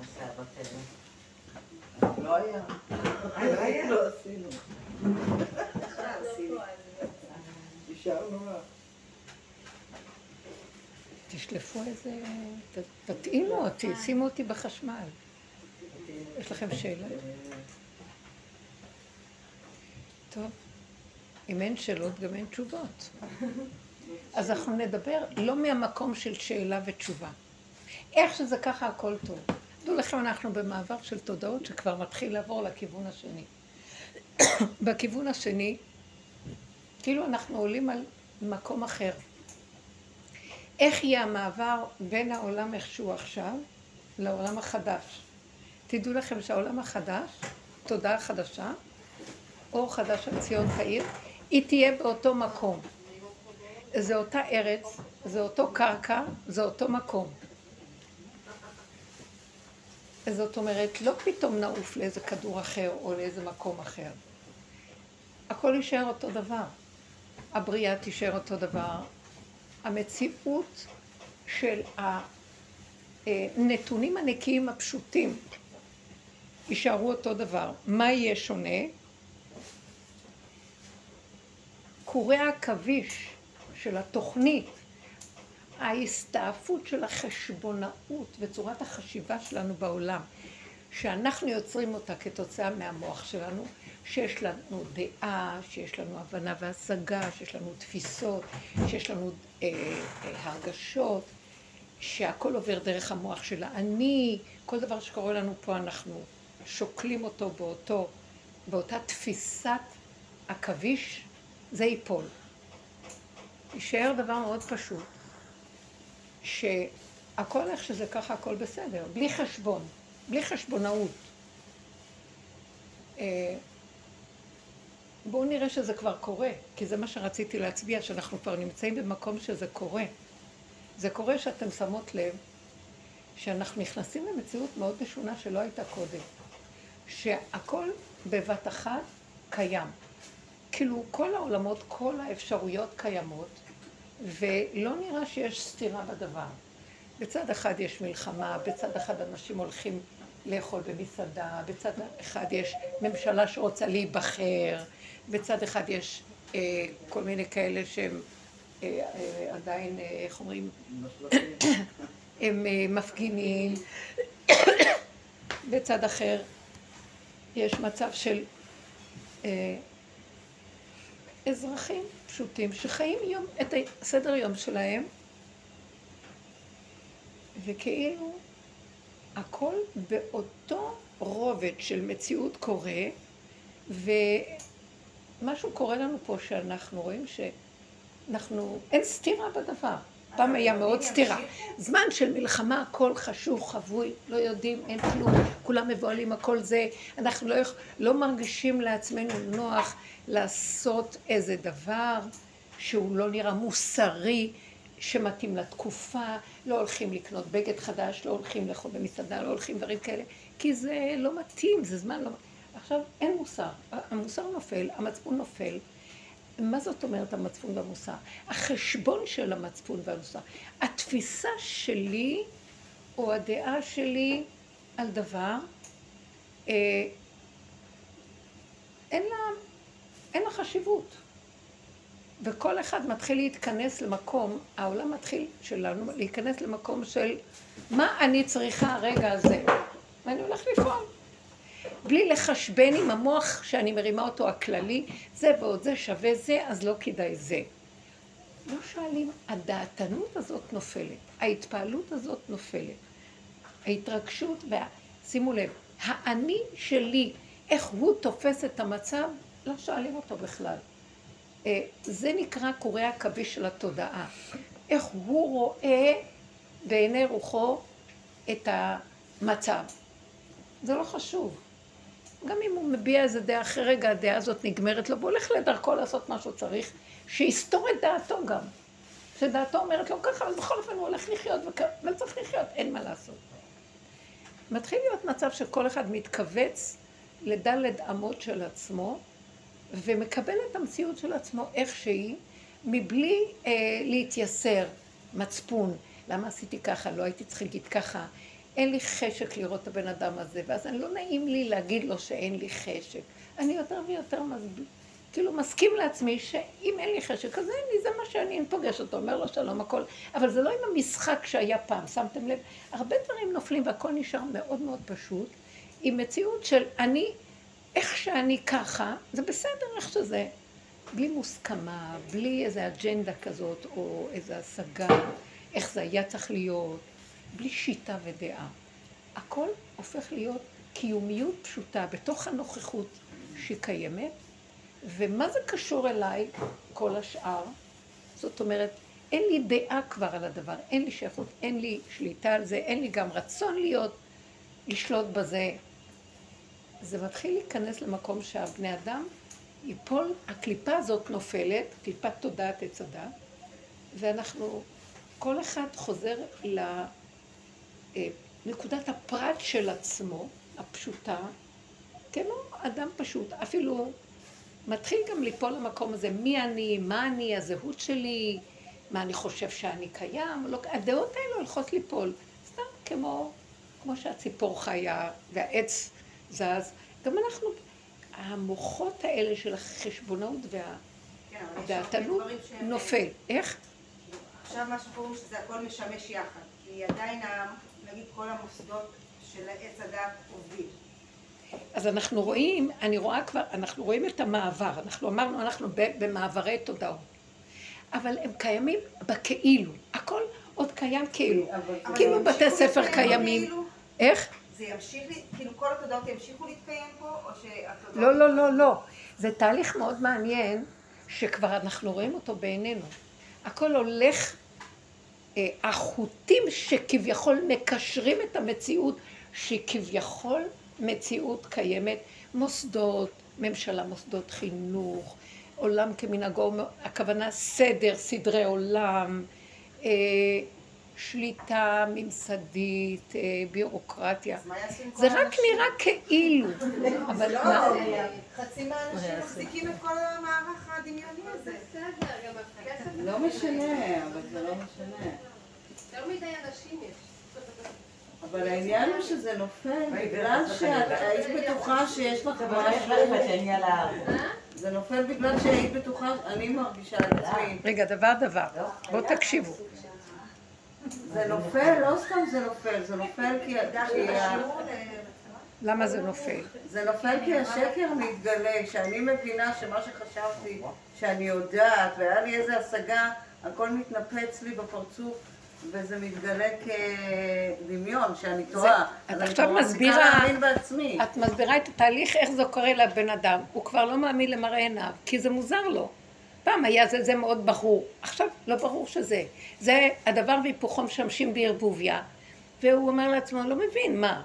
הסערות האלה. לא היה. לא היה? לא עשינו. השארנו. תשלפו איזה... ת- תטעינו אותי, שימו אותי בחשמל. יש לכם שאלה? טוב. אם אין שאלות, גם אין תשובות. אז אנחנו נדבר לא מהמקום של שאלה ותשובה. איך שזה ככה, הכל טוב. דעו לכם, אנחנו במעבר של תודעות שכבר מתחיל לעבור לכיוון השני. בכיוון השני, כאילו אנחנו עולים על מקום אחר. איך יהיה המעבר בין העולם איכשהו עכשיו לעולם החדש? תדעו לכם שהעולם החדש, תודעה חדשה, אור חדש על ציון תאיר, היא תהיה באותו מקום. זה אותה ארץ, זה אותו קרקע, זה אותו מקום. זאת אומרת, לא פתאום נעוף לאיזה כדור אחר או לאיזה מקום אחר. הכל יישאר אותו דבר. הבריאה תישאר אותו דבר. המציאות של הנתונים הנקיים הפשוטים יישארו אותו דבר. מה יהיה שונה? קורי העכביש של התוכנית, ההסתעפות של החשבונאות וצורת החשיבה שלנו בעולם, שאנחנו יוצרים אותה כתוצאה מהמוח שלנו, שיש לנו דעה, שיש לנו הבנה והשגה, שיש לנו תפיסות, שיש לנו אה, אה, הרגשות, שהכל עובר דרך המוח של האני, כל דבר שקורה לנו פה אנחנו שוקלים אותו באותו, באותה תפיסת עכביש, זה ייפול. יישאר דבר מאוד פשוט, שהכל איך שזה ככה, הכל בסדר, בלי חשבון, בלי חשבונאות. אה, בואו נראה שזה כבר קורה, כי זה מה שרציתי להצביע, שאנחנו כבר נמצאים במקום שזה קורה. זה קורה שאתם שמות לב שאנחנו נכנסים למציאות מאוד משונה שלא הייתה קודם. שהכל בבת אחת קיים. כאילו כל העולמות, כל האפשרויות קיימות, ולא נראה שיש סתירה בדבר. בצד אחד יש מלחמה, בצד אחד אנשים הולכים לאכול במסעדה, בצד אחד יש ממשלה שרוצה להיבחר, בצד אחד יש אה, כל מיני כאלה שהם אה, אה, עדיין, אה, איך אומרים, הם אה, מפגינים, בצד אחר יש מצב של אה, אזרחים פשוטים שחיים יום, את הסדר יום שלהם וכאילו הכל באותו רובד של מציאות קורה ומשהו קורה לנו פה שאנחנו רואים שאנחנו, אין סתירה בדבר. פעם היה מאוד סתירה. זמן של מלחמה, הכל חשוך, חבוי, לא יודעים, אין כלום, כולם מבוהלים, הכל זה. אנחנו לא, לא מרגישים לעצמנו נוח לעשות איזה דבר שהוא לא נראה מוסרי, שמתאים לתקופה, לא הולכים לקנות בגד חדש, לא הולכים לאכול במסעדה, לא הולכים דברים כאלה, כי זה לא מתאים, זה זמן לא... עכשיו, אין מוסר. המוסר נופל, המצפון נופל. מה זאת אומרת המצפון והמוסר? החשבון של המצפון והמוסר. התפיסה שלי, או הדעה שלי על דבר, אה, אין לה, אין לה חשיבות. וכל אחד מתחיל להתכנס למקום, העולם מתחיל שלנו להיכנס למקום של מה אני צריכה הרגע הזה, ואני הולך לפעול. בלי לחשבן עם המוח שאני מרימה אותו הכללי, זה ועוד זה שווה זה, אז לא כדאי זה. לא שואלים, הדעתנות הזאת נופלת, ההתפעלות הזאת נופלת, ההתרגשות, וה... שימו לב, האני שלי, איך הוא תופס את המצב, לא שואלים אותו בכלל. אה, זה נקרא קורי עכביש של התודעה. איך הוא רואה בעיני רוחו את המצב. זה לא חשוב. גם אם הוא מביע איזה דעה אחרי רגע הדעה הזאת נגמרת לו, והוא הולך לדרכו לעשות מה שהוא צריך, שיסתור את דעתו גם. שדעתו אומרת לו ככה, אבל בכל אופן הוא הולך לחיות, אבל צריך לחיות, אין מה לעשות. מתחיל להיות מצב שכל אחד מתכווץ לדלת אמות של עצמו, ומקבל את המציאות של עצמו איך שהיא, מבלי אה, להתייסר, מצפון, למה עשיתי ככה, לא הייתי צריך להגיד ככה, אין לי חשק לראות את הבן אדם הזה, ואז אני לא נעים לי להגיד לו שאין לי חשק. אני יותר ויותר מסביר, כאילו מסכים לעצמי שאם אין לי חשק, אז אין לי, זה מה שאני, אני פוגש אותו, אומר לו שלום, הכל. אבל זה לא עם המשחק שהיה פעם, שמתם לב? הרבה דברים נופלים והכל נשאר מאוד מאוד פשוט, עם מציאות של אני, איך שאני ככה, זה בסדר איך שזה. בלי מוסכמה, בלי איזה אג'נדה כזאת, או איזו השגה, איך זה היה צריך להיות, בלי שיטה ודעה. הכל הופך להיות קיומיות פשוטה בתוך הנוכחות שהיא קיימת, ומה זה קשור אליי, כל השאר? זאת אומרת, אין לי דעה כבר על הדבר, אין לי שייכות, אין לי שליטה על זה, אין לי גם רצון להיות, לשלוט בזה. זה מתחיל להיכנס למקום שהבני אדם ייפול, הקליפה הזאת נופלת, קליפת תודעת עץ הדת, ואנחנו, כל אחד חוזר לנקודת הפרט של עצמו, הפשוטה, כמו אדם פשוט, אפילו מתחיל גם ליפול למקום הזה, מי אני, מה אני, הזהות שלי, מה אני חושב שאני קיים, לא, הדעות האלה הולכות ליפול, סתם כמו, כמו שהציפור חיה והעץ זז, גם אנחנו, המוחות האלה של החשבונאות והדעתנות נופל. איך? עכשיו מה שקוראים שזה הכל משמש יחד, כי עדיין, נגיד, כל המוסדות של עץ הדת עובדים. אז אנחנו רואים, אני רואה כבר, אנחנו רואים את המעבר, אנחנו אמרנו, אנחנו במעברי תודעות. אבל הם קיימים בכאילו, הכל עוד קיים כאילו. כאילו בתי ספר קיימים. איך? זה ימשיך, כאילו כל התודעות ימשיכו להתקיים פה, או שהתודעות... לא, לא, לא, לא. זה תהליך מאוד מעניין, שכבר אנחנו רואים אותו בעינינו. הכל הולך, החוטים שכביכול מקשרים את המציאות, שהיא כביכול מציאות קיימת, מוסדות, ממשלה, מוסדות חינוך, עולם כמנהגו, הכוונה סדר, סדרי עולם, אה, שליטה ממסדית, אה, ביורוקרטיה. זה רק נראה כאילו. אבל מה? חצי מהאנשים מחזיקים את כל המערך הדמיוני הזה. לא משנה, אבל זה לא משנה. אבל העניין הוא שזה נופל בגלל שהיית בטוחה שיש לך משהו. זה נופל בגלל שהיית בטוחה, אני מרגישה את עצמי. רגע, דבר דבר. בואו תקשיבו. זה נופל, לא סתם זה נופל, זה נופל כי... למה זה נופל? זה נופל כי השקר מתגלה, שאני מבינה שמה שחשבתי שאני יודעת, והיה לי איזו השגה, הכל מתנפץ לי בפרצוף. וזה מתגלה כדמיון, שאני טועה. את עכשיו מסבירה, את מסבירה את התהליך, איך זה קורה לבן אדם. הוא כבר לא מאמין למראה עיניו, כי זה מוזר לו. פעם היה זה, זה מאוד ברור, עכשיו לא ברור שזה. זה הדבר והיפוכו משמשים בערבוביה, והוא אומר לעצמו, לא מבין, מה?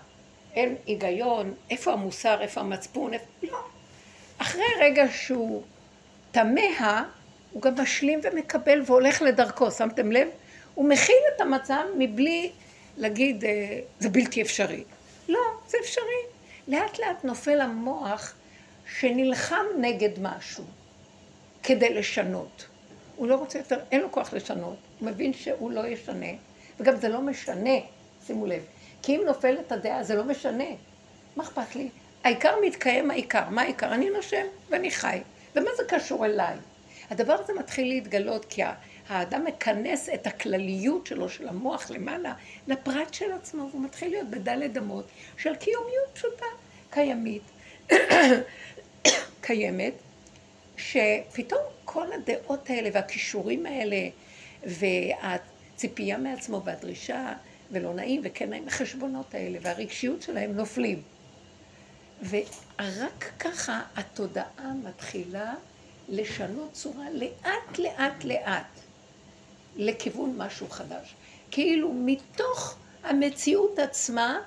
אין היגיון, איפה המוסר, איפה המצפון, איפה... לא. אחרי רגע שהוא תמה, הוא גם משלים ומקבל והולך לדרכו, שמתם לב? הוא מכיל את המצב מבלי להגיד, אה, זה בלתי אפשרי. לא, זה אפשרי. לאט לאט נופל המוח שנלחם נגד משהו כדי לשנות. הוא לא רוצה יותר, אין לו כוח לשנות, הוא מבין שהוא לא ישנה, וגם זה לא משנה, שימו לב, כי אם נופלת הדעה זה לא משנה, מה אכפת לי? העיקר מתקיים העיקר, מה העיקר? אני נושם ואני חי, ומה זה קשור אליי? הדבר הזה מתחיל להתגלות כי האדם מכנס את הכלליות שלו, של המוח למעלה, לפרט של עצמו, והוא מתחיל להיות בדלת אמות של קיומיות פשוטה, קיימית, קיימת, שפתאום כל הדעות האלה והכישורים האלה והציפייה מעצמו והדרישה ולא נעים וכן נעים, החשבונות האלה והרגשיות שלהם נופלים. ורק ככה התודעה מתחילה לשנות צורה לאט לאט לאט. לכיוון משהו חדש. כאילו מתוך המציאות עצמה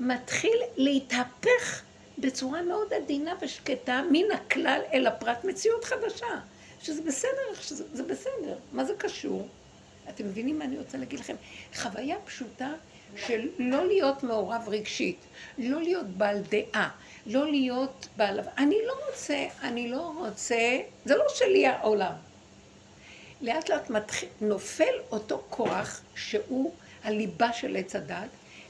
מתחיל להתהפך בצורה מאוד עדינה ושקטה מן הכלל אל הפרט מציאות חדשה. שזה בסדר, שזה, זה בסדר, מה זה קשור? אתם מבינים מה אני רוצה להגיד לכם? חוויה פשוטה של לא להיות מעורב רגשית, לא להיות בעל דעה, לא להיות בעל... אני לא רוצה, אני לא רוצה, זה לא שלי העולם. לאט לאט מתחיל, נופל אותו כוח שהוא הליבה של עץ הדת,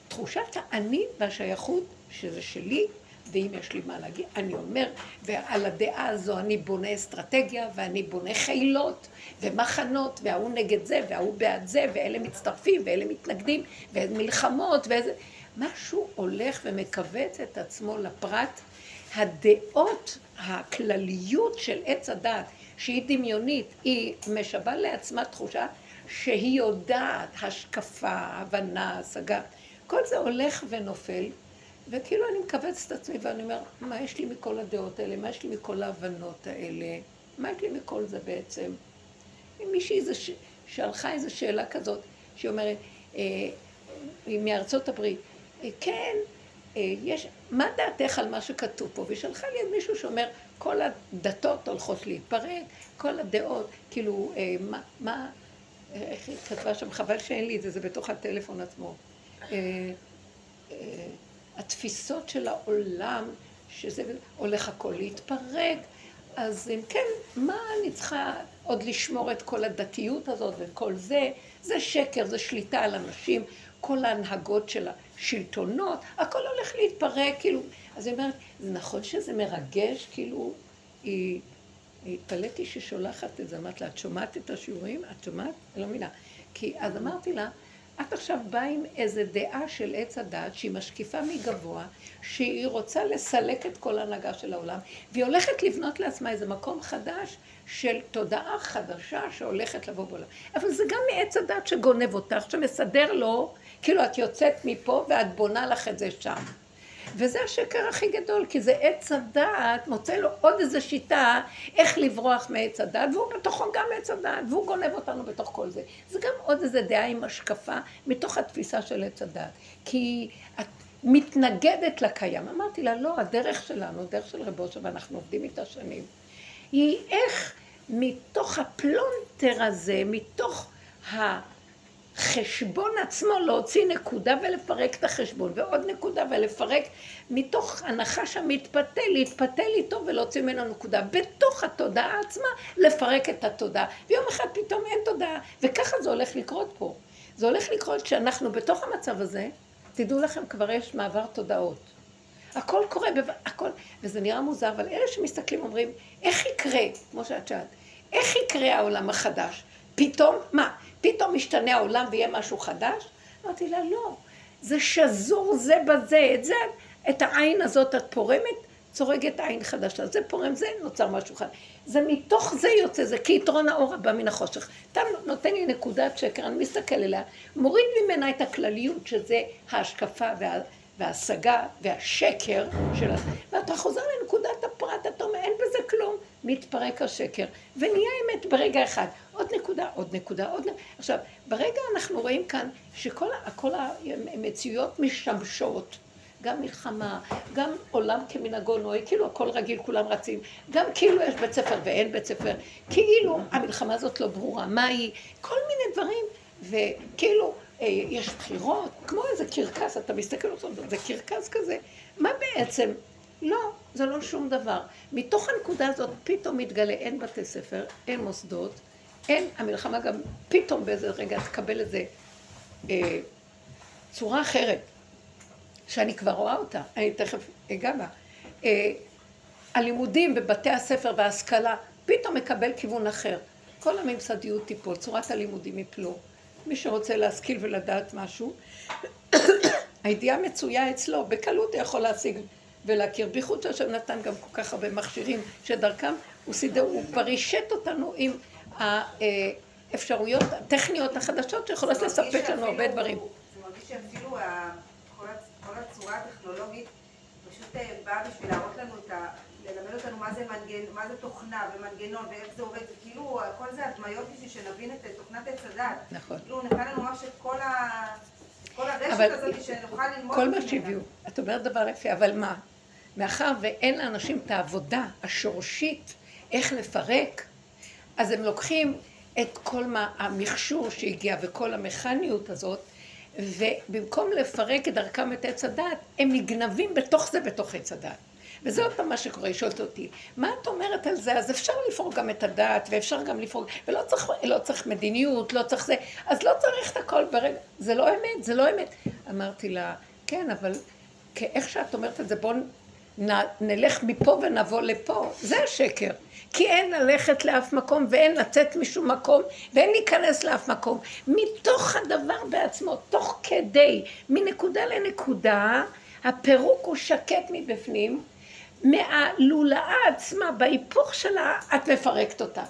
תחושת האני והשייכות, שזה שלי, ואם יש לי מה להגיד, אני אומר, ועל הדעה הזו אני בונה אסטרטגיה, ואני בונה חילות, ומחנות, וההוא נגד זה, וההוא בעד זה, ואלה מצטרפים, ואלה מתנגדים, ומלחמות, ואיזה... משהו הולך ומכווץ את עצמו לפרט. הדעות, הכלליות של עץ הדעת, שהיא דמיונית, היא משבה לעצמה תחושה שהיא יודעת השקפה, הבנה, השגה. כל זה הולך ונופל, וכאילו אני מכווצת את עצמי ואני אומר, מה יש לי מכל הדעות האלה? מה יש לי מכל ההבנות האלה? מה יש לי מכל זה בעצם? מישהי ש... שלחה איזו שאלה כזאת, שהיא אומרת, אה, היא מארצות הברית, אה, כן, אה, יש, מה דעתך על מה שכתוב פה? ושלחה לי מישהו שאומר, כל הדתות הולכות להתפרק, כל הדעות, כאילו, אה, מה, מה, איך היא כתבה שם, חבל שאין לי את זה, זה בתוך הטלפון עצמו. אה, אה, התפיסות של העולם, שזה הולך הכל להתפרק, אז אם כן, מה אני צריכה עוד לשמור את כל הדתיות הזאת וכל זה? זה שקר, זה שליטה על אנשים, כל ההנהגות של השלטונות, הכל הולך להתפרק, כאילו. אז היא אומרת, זה נכון שזה מרגש, כאילו, היא... התפלאתי ששולחת את זה, אמרתי לה, את שומעת את השיעורים? את שומעת? לא מבינה. כי אז אמרתי לה, את עכשיו באה עם איזה דעה של עץ הדת, שהיא משקיפה מגבוה, שהיא רוצה לסלק את כל ההנהגה של העולם, והיא הולכת לבנות לעצמה איזה מקום חדש של תודעה חדשה שהולכת לבוא בעולם. אבל זה גם מעץ הדת שגונב אותך, שמסדר לו, כאילו את יוצאת מפה ואת בונה לך את זה שם. וזה השקר הכי גדול, כי זה עץ הדעת, מוצא לו עוד איזו שיטה איך לברוח מעץ הדעת, והוא בתוכו גם עץ הדעת, והוא גונב אותנו בתוך כל זה. זה גם עוד איזו דעה עם השקפה מתוך התפיסה של עץ הדעת. כי את מתנגדת לקיים. אמרתי לה, לא, הדרך שלנו, הדרך של רב אושר, ואנחנו עובדים איתה שנים, היא איך מתוך הפלונטר הזה, מתוך ה... חשבון עצמו להוציא נקודה ולפרק את החשבון, ועוד נקודה ולפרק, מתוך הנחש המתפתה, להתפתל איתו ולהוציא ממנו נקודה. בתוך התודעה עצמה, לפרק את התודעה. ויום אחד פתאום אין תודעה, וככה זה הולך לקרות פה. זה הולך לקרות כשאנחנו בתוך המצב הזה, תדעו לכם, כבר יש מעבר תודעות. הכל קורה, הכל, וזה נראה מוזר, אבל אלה שמסתכלים אומרים, איך יקרה, כמו שאת שאלת, איך יקרה העולם החדש? פתאום, מה? פתאום משתנה העולם ויהיה משהו חדש? אמרתי לה, לא. זה שזור זה בזה. את זה, את העין הזאת את פורמת, צורגת עין חדשה. זה פורם זה, נוצר משהו חדש. זה מתוך זה יוצא, זה כיתרון האור הבא מן החושך. אתה נותן לי נקודת שקר, אני מסתכל אליה, מוריד ממנה את הכלליות, שזה ההשקפה וה... וההשגה והשקר של. ואתה חוזר לנקודת הפרט, אתה אומר, אין בזה כלום. מתפרק השקר, ונהיה אמת ברגע אחד. עוד נקודה, עוד נקודה, עוד נקודה. עכשיו, ברגע אנחנו רואים כאן שכל כל המציאויות משמשות. גם מלחמה, גם עולם כמנהגו נוהג, כאילו הכל רגיל, כולם רצים, גם כאילו יש בית ספר ואין בית ספר, כאילו המלחמה הזאת לא ברורה, מה היא, כל מיני דברים, וכאילו יש בחירות, כמו איזה קרקס, אתה מסתכל על זה קרקס כזה, מה בעצם? לא, זה לא שום דבר. מתוך הנקודה הזאת פתאום מתגלה, אין בתי ספר, אין מוסדות, אין, המלחמה גם פתאום באיזה רגע תקבל איזה אה, צורה אחרת, שאני כבר רואה אותה, אני תכף אגע בה. אה, הלימודים בבתי הספר וההשכלה פתאום מקבל כיוון אחר. כל הממסדיות תיפול, צורת הלימודים יפלו. מי שרוצה להשכיל ולדעת משהו, הידיעה מצויה אצלו, בקלות הוא יכול להשיג ולהכיר. בייחוד שהשם נתן גם כל כך הרבה מכשירים שדרכם הוא סידר, הוא כבר רישת אותנו עם האפשרויות הטכניות החדשות שיכולות לספק לנו הרבה דברים. זה מרגיש שאפילו כל הצורה הטכנולוגית פשוט אה, באה בשביל להראות לנו את ה... ללמד אותנו מה זה, מנגן, מה זה תוכנה ומנגנון ואיך זה עובד, כאילו כל זה הדמיות בשביל שנבין את תוכנת עץ הדת. נכון. כאילו נתן לנו ממש את כל ה... כל הרשת הזאת שנוכל ללמוד כל מה שהביאו. את אומרת דבר יפה, אבל מה? מאחר ואין לאנשים את העבודה השורשית איך לפרק, אז הם לוקחים את כל מה, המכשור שהגיע וכל המכניות הזאת, ובמקום לפרק את דרכם את עץ הדת, הם נגנבים בתוך זה, בתוך עץ הדת. וזה עוד פעם מה שקורה, היא שואלת אותי, מה את אומרת על זה? אז אפשר לפרוק גם את הדעת, ואפשר גם לפרוק, ולא צריך, לא צריך מדיניות, לא צריך זה, אז לא צריך את הכל ברגע, זה לא אמת, זה לא אמת. אמרתי לה, כן, אבל כאיך שאת אומרת את זה, בואו נלך מפה ונבוא לפה, זה השקר. כי אין ללכת לאף מקום ואין לצאת משום מקום ואין להיכנס לאף מקום. מתוך הדבר בעצמו, תוך כדי, מנקודה לנקודה, הפירוק הוא שקט מבפנים, מהלולאה עצמה, בהיפוך שלה, את מפרקת אותה.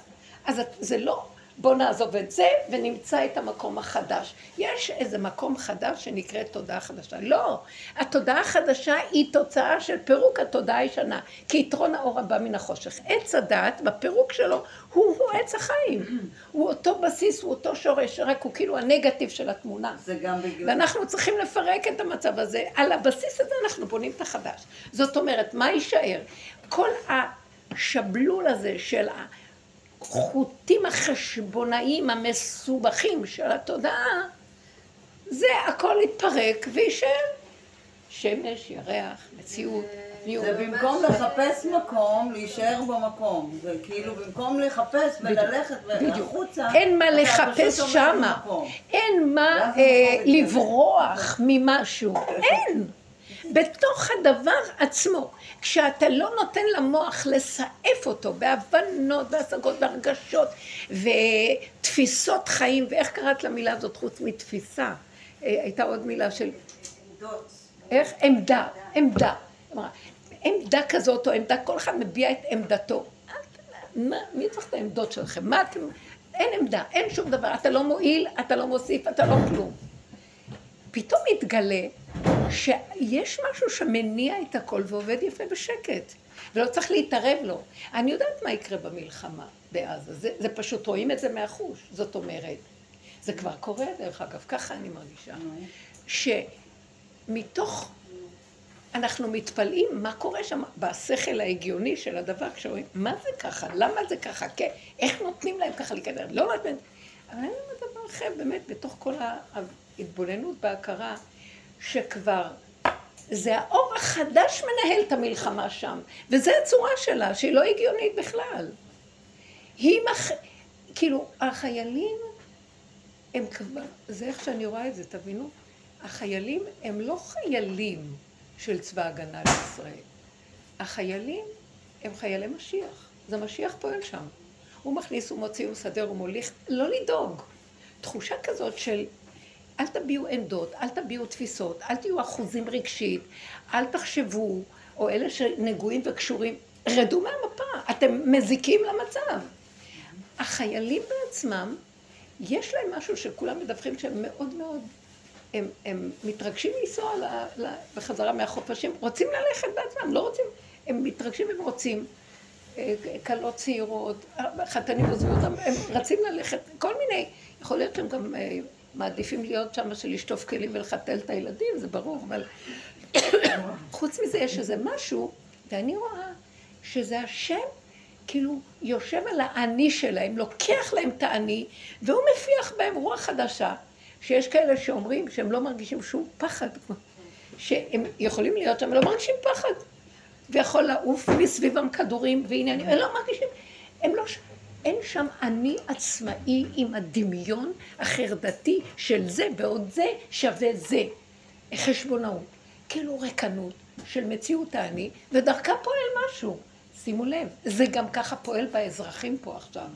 אז זה לא בוא נעזוב את זה ונמצא את המקום החדש. יש איזה מקום חדש שנקראת תודעה חדשה. לא, התודעה החדשה היא תוצאה של פירוק התודעה הישנה, כי יתרון האור הבא מן החושך. עץ הדת, בפירוק שלו, הוא, הוא עץ החיים. הוא אותו בסיס, הוא אותו שורש, רק הוא כאילו הנגטיב של התמונה. זה גם בגלל... ואנחנו צריכים לפרק את המצב הזה. על הבסיס הזה אנחנו בונים את החדש. זאת אומרת, מה יישאר? כל השבלול הזה של ה... החוטים החשבונאיים המסובכים של התודעה, זה הכל יתפרק ויישאר. שמש, ירח, מציאות. זה במקום לחפש מקום, להישאר במקום. זה כאילו במקום לחפש וללכת החוצה, אין מה לחפש שמה. אין מה אה, לברוח ממשהו. אין. בתוך הדבר עצמו. כשאתה לא נותן למוח לסעף אותו בהבנות, בהשגות, בהרגשות ותפיסות חיים, ואיך קראת למילה הזאת חוץ מתפיסה? אה, הייתה עוד מילה של... עמדות. איך? עמדה, עמדה. עמדה כזאת או עמדה, כל אחד מביע את עמדתו. מה, מי צריך את העמדות שלכם? מה אתם... אין עמדה, אין שום דבר. אתה לא מועיל, אתה לא מוסיף, אתה לא כלום. פתאום מתגלה שיש משהו שמניע את הכל ועובד יפה בשקט, ולא צריך להתערב לו. אני יודעת מה יקרה במלחמה בעזה, זה, זה פשוט רואים את זה מהחוש, זאת אומרת, זה כבר קורה דרך אגב, ככה אני מרגישה, שמתוך, אנחנו מתפלאים מה קורה שם בשכל ההגיוני של הדבר, כשרואים, מה זה ככה, למה זה ככה, כן, איך נותנים להם ככה להיכנס, לא נותנים, אבל אין לנו דבר אחר, באמת, בתוך כל ההתבוננות בהכרה. שכבר זה האור החדש מנהל את המלחמה שם, וזו הצורה שלה, שהיא לא הגיונית בכלל. היא מח... כאילו, החיילים הם כבר, זה איך שאני רואה את זה, תבינו? החיילים הם לא חיילים של צבא הגנה לישראל. החיילים הם חיילי משיח. זה משיח פועל שם. הוא מכניס, הוא מוציא, הוא מסדר, הוא מוליך, לא לדאוג. תחושה כזאת של אל תביעו עמדות, אל תביעו תפיסות, אל תהיו אחוזים רגשית, אל תחשבו, או אלה שנגועים וקשורים, רדו מהמפה, אתם מזיקים למצב. החיילים בעצמם, יש להם משהו שכולם מדווחים שהם מאוד מאוד, הם, הם מתרגשים לנסוע בחזרה מהחופשים, רוצים ללכת בעצמם, לא רוצים, הם מתרגשים והם רוצים. אה, כלות צעירות, חתנים עוזבים אותם, הם רצים ללכת, כל מיני, יכול להיות שהם גם אה, מעדיפים להיות שם של לשטוף כלים ולחתל את הילדים, זה ברור, אבל חוץ מזה יש איזה משהו, ואני רואה שזה השם כאילו יושב על האני שלהם, לוקח להם את האני, והוא מפיח בהם רוח חדשה, שיש כאלה שאומרים שהם לא מרגישים שום פחד, שהם יכולים להיות שם, לא מרגישים פחד, ויכול לעוף מסביבם כדורים ועניינים, הם לא מרגישים, הם לא... אין שם אני עצמאי עם הדמיון החרדתי של זה בעוד זה שווה זה. חשבונאות. כאילו ריקנות של מציאות האני, ודרכה פועל משהו. שימו לב, זה גם ככה פועל באזרחים פה עכשיו.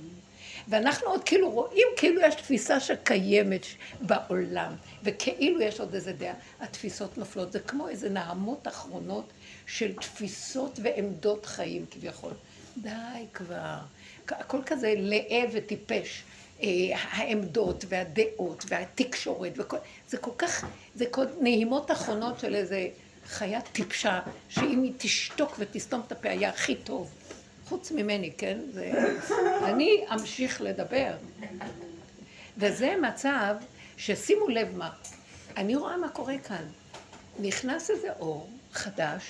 ואנחנו עוד כאילו רואים כאילו יש תפיסה שקיימת בעולם, וכאילו יש עוד איזה דעה. התפיסות נופלות, זה כמו איזה נעמות אחרונות של תפיסות ועמדות חיים כביכול. די כבר. הכל כזה לאה וטיפש. אה, העמדות והדעות והתקשורת וכל... זה כל כך, זה כל נעימות אחרונות של איזה חיה טיפשה, שאם היא תשתוק ותסתום את הפה היה הכי טוב. חוץ ממני, כן? זה... אני אמשיך לדבר. וזה מצב ששימו לב מה, אני רואה מה קורה כאן. נכנס איזה אור חדש,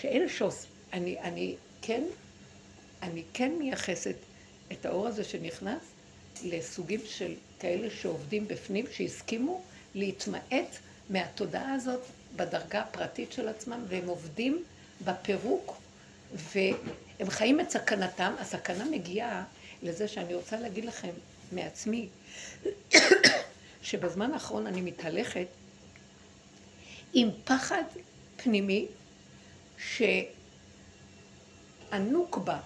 שאלה שעושים, אני, אני כן אני כן מייחסת את האור הזה שנכנס לסוגים של כאלה שעובדים בפנים, שהסכימו להתמעט מהתודעה הזאת בדרגה הפרטית של עצמם, והם עובדים בפירוק, והם חיים את סכנתם, הסכנה מגיעה לזה שאני רוצה להגיד לכם מעצמי, שבזמן האחרון אני מתהלכת עם פחד פנימי שהנוקבה,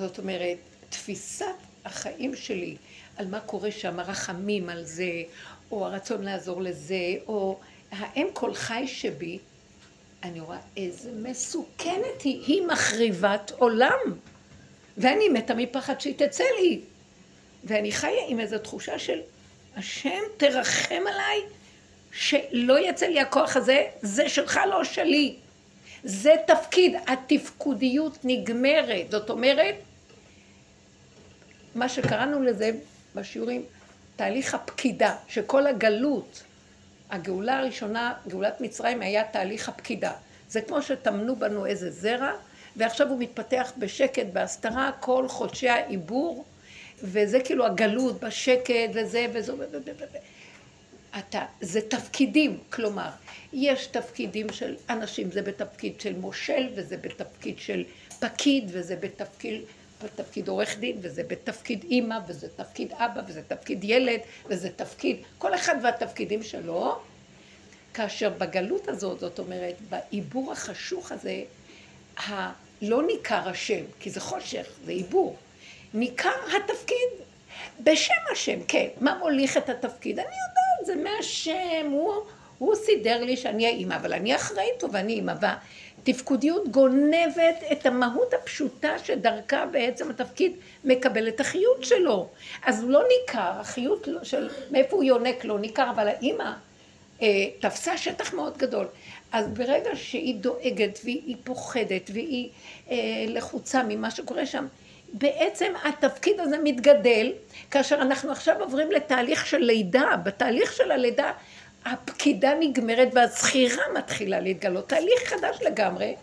זאת אומרת, תפיסת החיים שלי על מה קורה שם, הרחמים על זה, או הרצון לעזור לזה, או האם כל חי שבי, אני רואה איזה מסוכנת היא, היא מחריבת עולם. ואני מתה מפחד שהיא תצא לי. ואני חיה עם איזו תחושה של השם תרחם עליי, שלא יצא לי הכוח הזה, זה שלך לא שלי. זה תפקיד, התפקודיות נגמרת. זאת אומרת, מה שקראנו לזה בשיעורים, תהליך הפקידה, שכל הגלות, הגאולה הראשונה, גאולת מצרים, היה תהליך הפקידה. זה כמו שטמנו בנו איזה זרע, ועכשיו הוא מתפתח בשקט, בהסתרה, כל חודשי העיבור, וזה כאילו הגלות בשקט, וזה וזה וזה. אתה, זה תפקידים, כלומר, יש תפקידים של אנשים, זה בתפקיד של מושל, וזה בתפקיד של פקיד, וזה בתפקיד, בתפקיד עורך דין, וזה בתפקיד אימא, וזה תפקיד אבא, וזה תפקיד ילד, וזה תפקיד, כל אחד והתפקידים שלו, כאשר בגלות הזאת, זאת אומרת, בעיבור החשוך הזה, לא ניכר השם, כי זה חושך, זה עיבור. ניכר התפקיד בשם השם, כן. מה מוליך את התפקיד? אני יודעת, זה מהשם, הוא, הוא סידר לי שאני האימא, אבל אני אחראית לו ואני אימא. והתפקודיות גונבת את המהות הפשוטה שדרכה בעצם התפקיד מקבל את החיות שלו. אז הוא לא ניכר, החיות של מאיפה הוא יונק לא ניכר, אבל האימא אה, תפסה שטח מאוד גדול. אז ברגע שהיא דואגת והיא פוחדת והיא אה, לחוצה ממה שקורה שם, בעצם התפקיד הזה מתגדל, כאשר אנחנו עכשיו עוברים לתהליך של לידה, בתהליך של הלידה הפקידה נגמרת והזכירה מתחילה להתגלות, תהליך חדש לגמרי,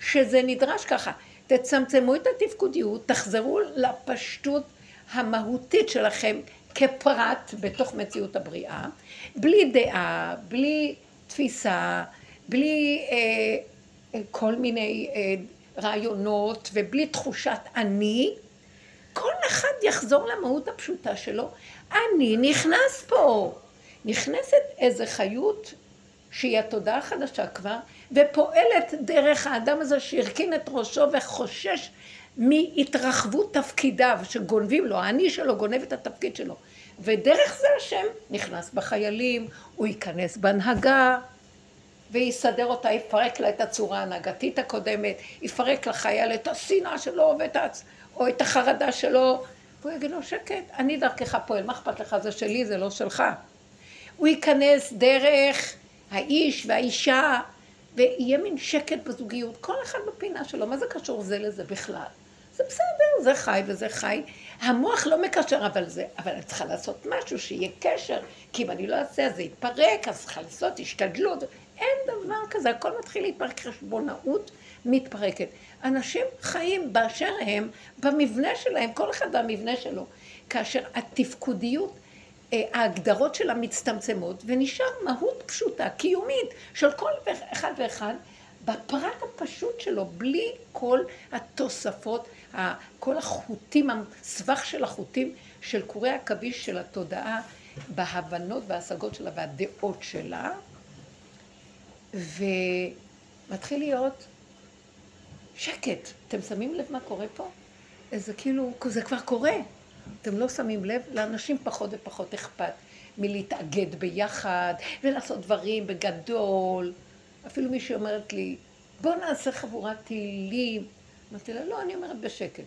שזה נדרש ככה, תצמצמו את התפקודיות, תחזרו לפשטות המהותית שלכם כפרט בתוך מציאות הבריאה, בלי דעה, בלי תפיסה, בלי אה, כל מיני אה, רעיונות ובלי תחושת אני, כל אחד יחזור למהות הפשוטה שלו. אני נכנס פה. נכנסת איזה חיות שהיא התודעה החדשה כבר, ופועלת דרך האדם הזה שהרכין את ראשו וחושש מהתרחבות תפקידיו שגונבים לו, האני שלו גונב את התפקיד שלו. ודרך זה השם נכנס בחיילים, הוא ייכנס בהנהגה, ויסדר אותה, יפרק לה את הצורה ההנהגתית הקודמת, יפרק לחייל את השנאה שלו ואת הצ... או את החרדה שלו, והוא יגיד לו, שקט, אני דרכך פועל, מה אכפת לך? זה שלי, זה לא שלך. הוא ייכנס דרך האיש והאישה, ויהיה מין שקט בזוגיות, כל אחד בפינה שלו, מה זה קשור זה לזה בכלל? זה בסדר, זה חי וזה חי. המוח לא מקשר אבל זה, אבל אני צריכה לעשות משהו שיהיה קשר, כי אם אני לא אעשה אז זה יתפרק, אז צריכה לעשות השתדלות. אין דבר כזה, הכל מתחיל להתפרק, חשבונאות מתפרקת. אנשים חיים באשר הם, במבנה שלהם, כל אחד במבנה שלו. כאשר התפקודיות, ההגדרות שלה מצטמצמות, ונשאר מהות פשוטה, קיומית, של כל אחד ואחד, בפרט הפשוט שלו, בלי כל התוספות, כל החוטים, הסבך של החוטים של קורי עכביש של התודעה, בהבנות וההשגות שלה והדעות שלה. ומתחיל להיות שקט. אתם שמים לב מה קורה פה? זה כאילו, זה כבר קורה. אתם לא שמים לב? לאנשים פחות ופחות אכפת מלהתאגד ביחד ולעשות דברים בגדול. אפילו מישהי אומרת לי, בוא נעשה חבורת תהילים. אמרתי לה, לא, אני אומרת בשקט.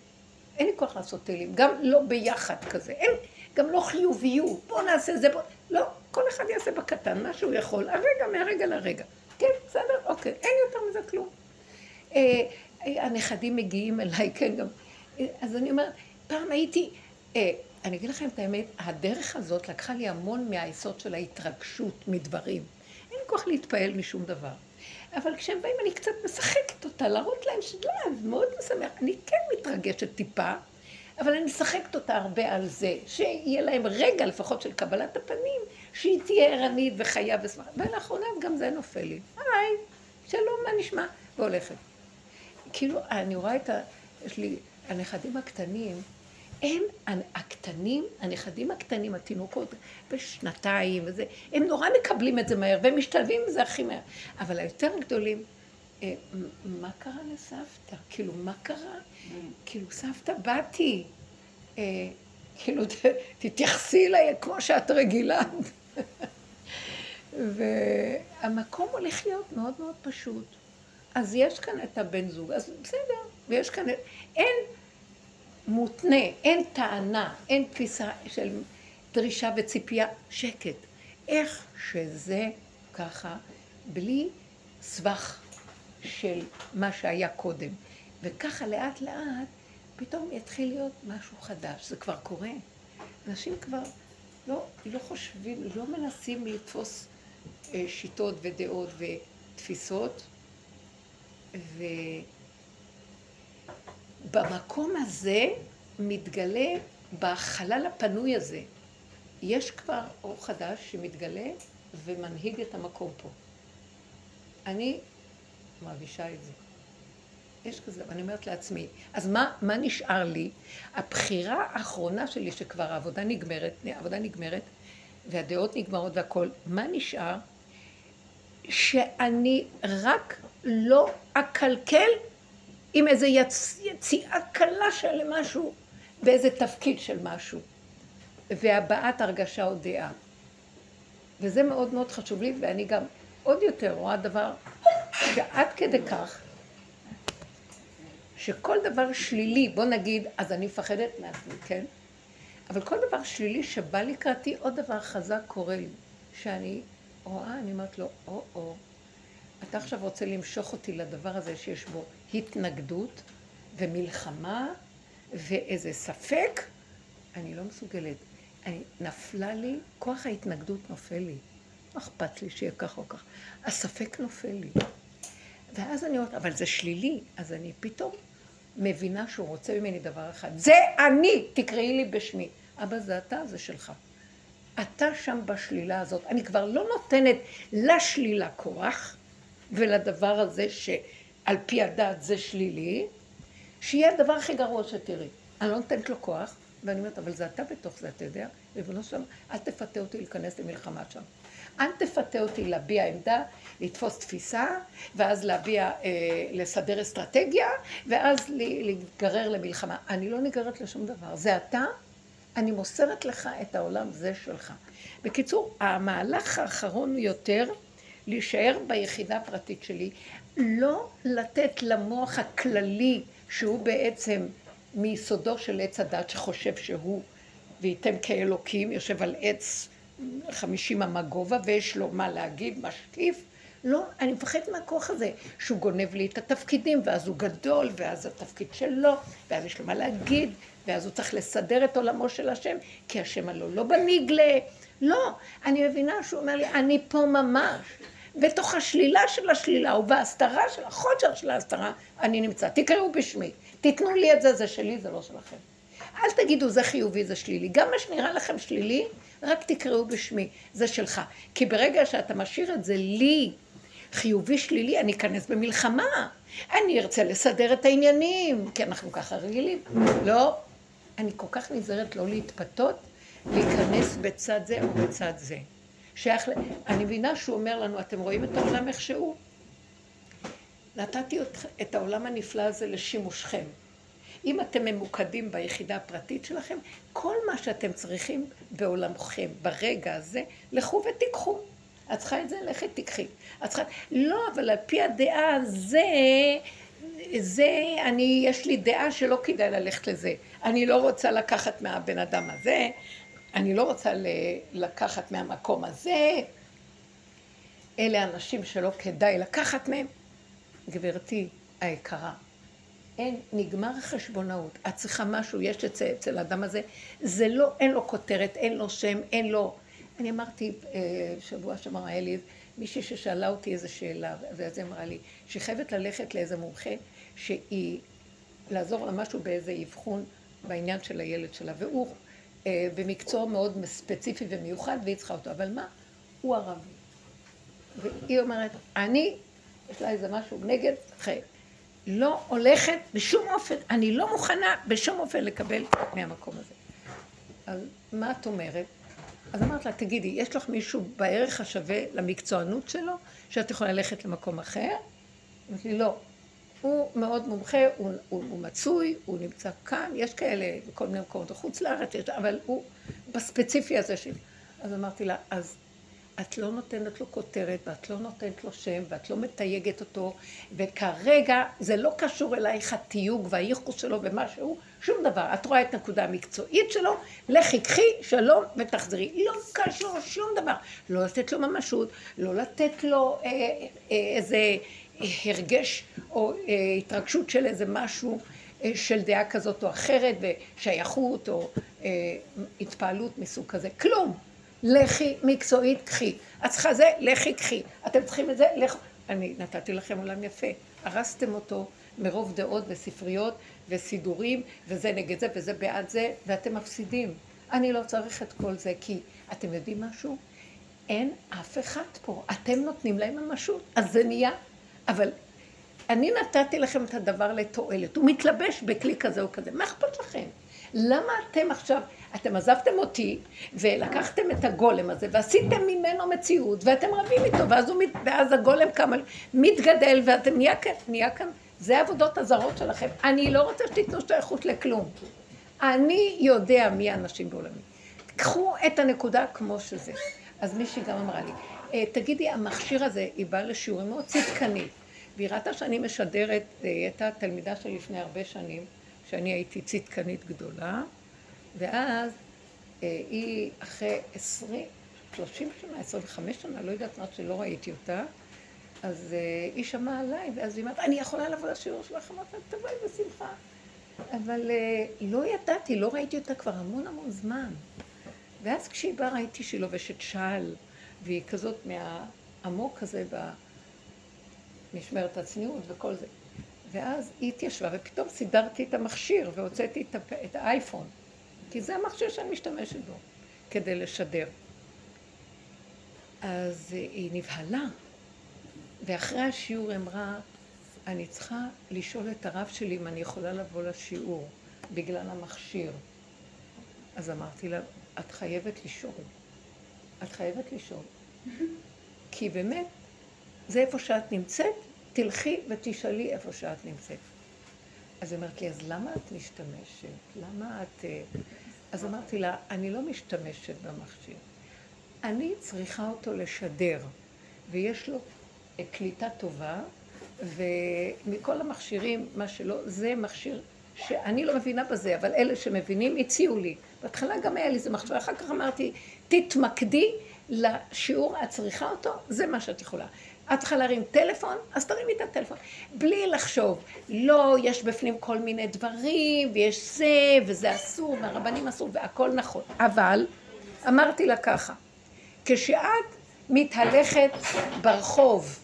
אין לי כוח לעשות תהילים, גם לא ביחד כזה. אין, גם לא חיוביות. בוא נעשה זה, בוא... לא, כל אחד יעשה בקטן מה שהוא יכול, הרגע, מהרגע לרגע. כן, בסדר, אוקיי, אין יותר מזה כלום. אה, אה, הנכדים מגיעים אליי, כן, גם. אה, אז אני אומרת, פעם הייתי, אני אגיד לכם את האמת, הדרך הזאת לקחה לי המון מהיסוד של ההתרגשות מדברים. אין כוח להתפעל משום דבר. אבל כשהם באים אני קצת משחקת אותה, להראות להם שלא, מאוד משמח. אני כן מתרגשת טיפה, אבל אני משחקת אותה הרבה על זה, שיהיה להם רגע לפחות של קבלת הפנים, שהיא תהיה ערנית וחיה ושמחה. ולאחרונה גם זה נופל לי. היי, שלום, מה נשמע? והולכת. כאילו, אני רואה את ה... יש לי, הנכדים הקטנים, הם, הקטנים, הנכדים הקטנים, התינוקות, בשנתיים וזה, הם נורא מקבלים את זה מהר, והם משתלבים בזה הכי מהר. אבל היותר גדולים, אה, מה קרה לסבתא? כאילו, מה קרה? כאילו, סבתא, באתי. אה, כאילו, תתייחסי אליי כמו שאת רגילה. והמקום הולך להיות מאוד מאוד פשוט. אז יש כאן את הבן זוג, אז בסדר, ויש כאן, אין מותנה, אין טענה, אין תפיסה של דרישה וציפייה, שקט. איך שזה ככה, בלי סבך של מה שהיה קודם. וככה לאט לאט פתאום יתחיל להיות משהו חדש. זה כבר קורה. אנשים כבר לא, לא חושבים, לא מנסים לתפוס אה, שיטות ודעות ותפיסות, ובמקום הזה מתגלה, בחלל הפנוי הזה, יש כבר אור חדש שמתגלה ומנהיג את המקום פה. אני מרגישה את זה. יש כזה, ואני אומרת לעצמי, אז מה, מה נשאר לי? הבחירה האחרונה שלי, שכבר העבודה נגמרת, העבודה נגמרת, והדעות נגמרות והכול, מה נשאר? שאני רק לא אקלקל עם איזו יצ... יציאה קלה של משהו, באיזה תפקיד של משהו, והבעת הרגשה או דעה. וזה מאוד מאוד חשוב לי, ואני גם עוד יותר רואה דבר שעד כדי כך שכל דבר שלילי, בוא נגיד, אז אני מפחדת מעצמי, כן? אבל כל דבר שלילי שבא לקראתי, עוד דבר חזק קורה לי, שאני רואה, אני אומרת לו, או-או, אתה עכשיו רוצה למשוך אותי לדבר הזה שיש בו התנגדות ומלחמה ואיזה ספק, אני לא מסוגלת. אני, נפלה לי, כוח ההתנגדות נופל לי. לא אכפת לי שיהיה כך או כך. הספק נופל לי. ואז אני אומרת, אבל זה שלילי, אז אני פתאום מבינה שהוא רוצה ממני דבר אחד. זה אני, תקראי לי בשמי. אבא, זה אתה, זה שלך. אתה שם בשלילה הזאת. אני כבר לא נותנת לשלילה כוח, ולדבר הזה שעל פי הדת זה שלילי, שיהיה הדבר הכי גרוע שתראי. אני לא נותנת לו כוח, ואני אומרת, אבל זה אתה בתוך זה, אתה יודע? ריבונו שלום, אל תפתה אותי להיכנס למלחמה שם. אל תפתה אותי להביע עמדה, לתפוס תפיסה, ואז להביע, אה, לסדר אסטרטגיה, ואז להיגרר למלחמה. אני לא נגררת לשום דבר. זה אתה, אני מוסרת לך את העולם, זה שלך. בקיצור, המהלך האחרון יותר להישאר ביחידה הפרטית שלי, לא לתת למוח הכללי, שהוא בעצם מיסודו של עץ הדת, שחושב שהוא וייתם כאלוקים, יושב על עץ חמישים אמה גובה, ויש לו מה להגיד, משקיף. לא, אני מפחדת מהכוח הזה, שהוא גונב לי את התפקידים, ואז הוא גדול, ואז התפקיד שלו, ואז יש לו מה להגיד, ואז הוא צריך לסדר את עולמו של השם, כי השם הלא לא בניגלה. לא, אני מבינה שהוא אומר לי, אני פה ממש. בתוך השלילה של השלילה, ובהסתרה של החודר של ההסתרה, אני נמצא. תקראו בשמי. תיתנו לי את זה, זה שלי, זה לא שלכם. אל תגידו זה חיובי, זה שלילי. גם מה שנראה לכם שלילי, רק תקראו בשמי, זה שלך. כי ברגע שאתה משאיר את זה לי, חיובי שלילי, אני אכנס במלחמה. אני ארצה לסדר את העניינים, כי אנחנו ככה רגילים. לא, אני כל כך נזהרת לא להתפתות, להיכנס בצד זה או בצד זה. שייך ל... אני מבינה שהוא אומר לנו, אתם רואים את העולם איך שהוא? נתתי את העולם הנפלא הזה לשימושכם. אם אתם ממוקדים ביחידה הפרטית שלכם, כל מה שאתם צריכים בעולמכם ברגע הזה, לכו ותיקחו. את צריכה את זה, לכי תיקחי. את צריכה... לא, אבל על פי הדעה זה, זה, אני, יש לי דעה שלא כדאי ללכת לזה. אני לא רוצה לקחת מהבן אדם הזה, אני לא רוצה לקחת מהמקום הזה. אלה אנשים שלא כדאי לקחת מהם. גברתי היקרה, אין, נגמר החשבונאות. את צריכה משהו, יש אצל, אצל האדם הזה, זה לא, אין לו כותרת, אין לו שם, אין לו... אני אמרתי, אה, שבוע שעבר היה לי מישהי ששאלה אותי איזו שאלה, ואז היא אמרה לי, שהיא חייבת ללכת לאיזה מומחה, שהיא, לעזור לה משהו באיזה אבחון בעניין של הילד שלה, והוא במקצוע מאוד ספציפי ומיוחד, והיא צריכה אותו, אבל מה? הוא ערבי. והיא אומרת, אני, יש לה איזה משהו נגד, חי. לא הולכת בשום אופן, אני לא מוכנה בשום אופן לקבל מהמקום הזה. אז מה את אומרת? אז אמרת לה, תגידי, יש לך מישהו בערך השווה למקצוענות שלו, שאת יכולה ללכת למקום אחר? אמרת לי, לא. הוא מאוד מומחה, הוא, הוא, הוא מצוי, הוא נמצא כאן, יש כאלה בכל מיני מקומות בחוץ לארץ, יש, אבל הוא בספציפי הזה שלי. אז אמרתי לה, אז את לא נותנת לו כותרת, ואת לא נותנת לו שם, ואת לא מתייגת אותו, וכרגע זה לא קשור אלייך התיוג והייחוס שלו ומשהו, שום דבר. את רואה את הנקודה המקצועית שלו, לכי, קחי, שלום ותחזרי. לא קשור שום דבר. לא לתת לו ממשות, לא לתת לו אה, אה, איזה הרגש או אה, התרגשות של איזה משהו אה, של דעה כזאת או אחרת, ושייכות או אה, התפעלות מסוג כזה. כלום. לכי מקצועית, קחי. את צריכה זה, לכי, קחי. אתם צריכים את זה, לכו. אני נתתי לכם עולם יפה. הרסתם אותו מרוב דעות וספריות וסידורים, וזה נגד זה וזה בעד זה, ואתם מפסידים. אני לא צריך את כל זה, כי אתם יודעים משהו? אין אף אחד פה. אתם נותנים להם ממשות, אז זה נהיה. אבל אני נתתי לכם את הדבר לתועלת. הוא מתלבש בכלי כזה או כזה. מה אכפת לכם? למה אתם עכשיו, אתם עזבתם אותי ולקחתם את הגולם הזה ועשיתם ממנו מציאות ואתם רבים איתו ואז, הוא, ואז הגולם קם, מתגדל ואתם נהיה כאן, נהיה כאן, זה עבודות הזרות שלכם. אני לא רוצה שתיתנו שייכות לכלום. אני יודע מי האנשים בעולמי. קחו את הנקודה כמו שזה. אז מישהי גם אמרה לי, תגידי, המכשיר הזה, היא באה לשיעורים מאוד צדקנית, והיא ראתה שאני משדרת, אה, היא הייתה תלמידה שלי לפני הרבה שנים, שאני הייתי צדקנית גדולה, ואז אה, היא אחרי עשרים, שלושים שנה, עשרים וחמש שנה, לא יודעת מה שלא ראיתי אותה, אז אה, היא שמעה עליי, ואז היא אמרת, אני יכולה לבוא לשיעור שלך? אמרת תבואי בשמחה. אבל אה, לא ידעתי, לא ראיתי אותה כבר המון המון זמן. ואז כשהיא באה ראיתי שהיא לובשת שעל, והיא כזאת מהעמוק הזה במשמרת הצניעות וכל זה. ואז היא התיישבה, ופתאום סידרתי את המכשיר והוצאתי את, הפ... את האייפון, כי זה המכשיר שאני משתמשת בו, כדי לשדר. אז היא נבהלה, ואחרי השיעור אמרה, אני צריכה לשאול את הרב שלי אם אני יכולה לבוא לשיעור, בגלל המכשיר. אז אמרתי לה, את חייבת לשאול. את חייבת לשאול. כי באמת, זה איפה שאת נמצאת, תלכי ותשאלי איפה שאת נמצאת. אז היא אומרת לי, אז למה את משתמשת? למה את... אה, אז אמרתי לה, אני לא משתמשת במכשיר. אני צריכה אותו לשדר, ויש לו אה, קליטה טובה, ומכל המכשירים, מה שלא, זה מכשיר שאני לא מבינה בזה, אבל אלה שמבינים הציעו לי. בהתחלה גם היה לי איזה מכשיר, אחר כך אמרתי, תתמקדי לשיעור, את צריכה אותו, זה מה שאת יכולה. את צריכה להרים טלפון, אז תרימי את הטלפון. בלי לחשוב, לא, יש בפנים כל מיני דברים, ויש זה, וזה אסור, והרבנים אסור, והכל נכון. אבל, אמרתי לה ככה, כשאת מתהלכת ברחוב,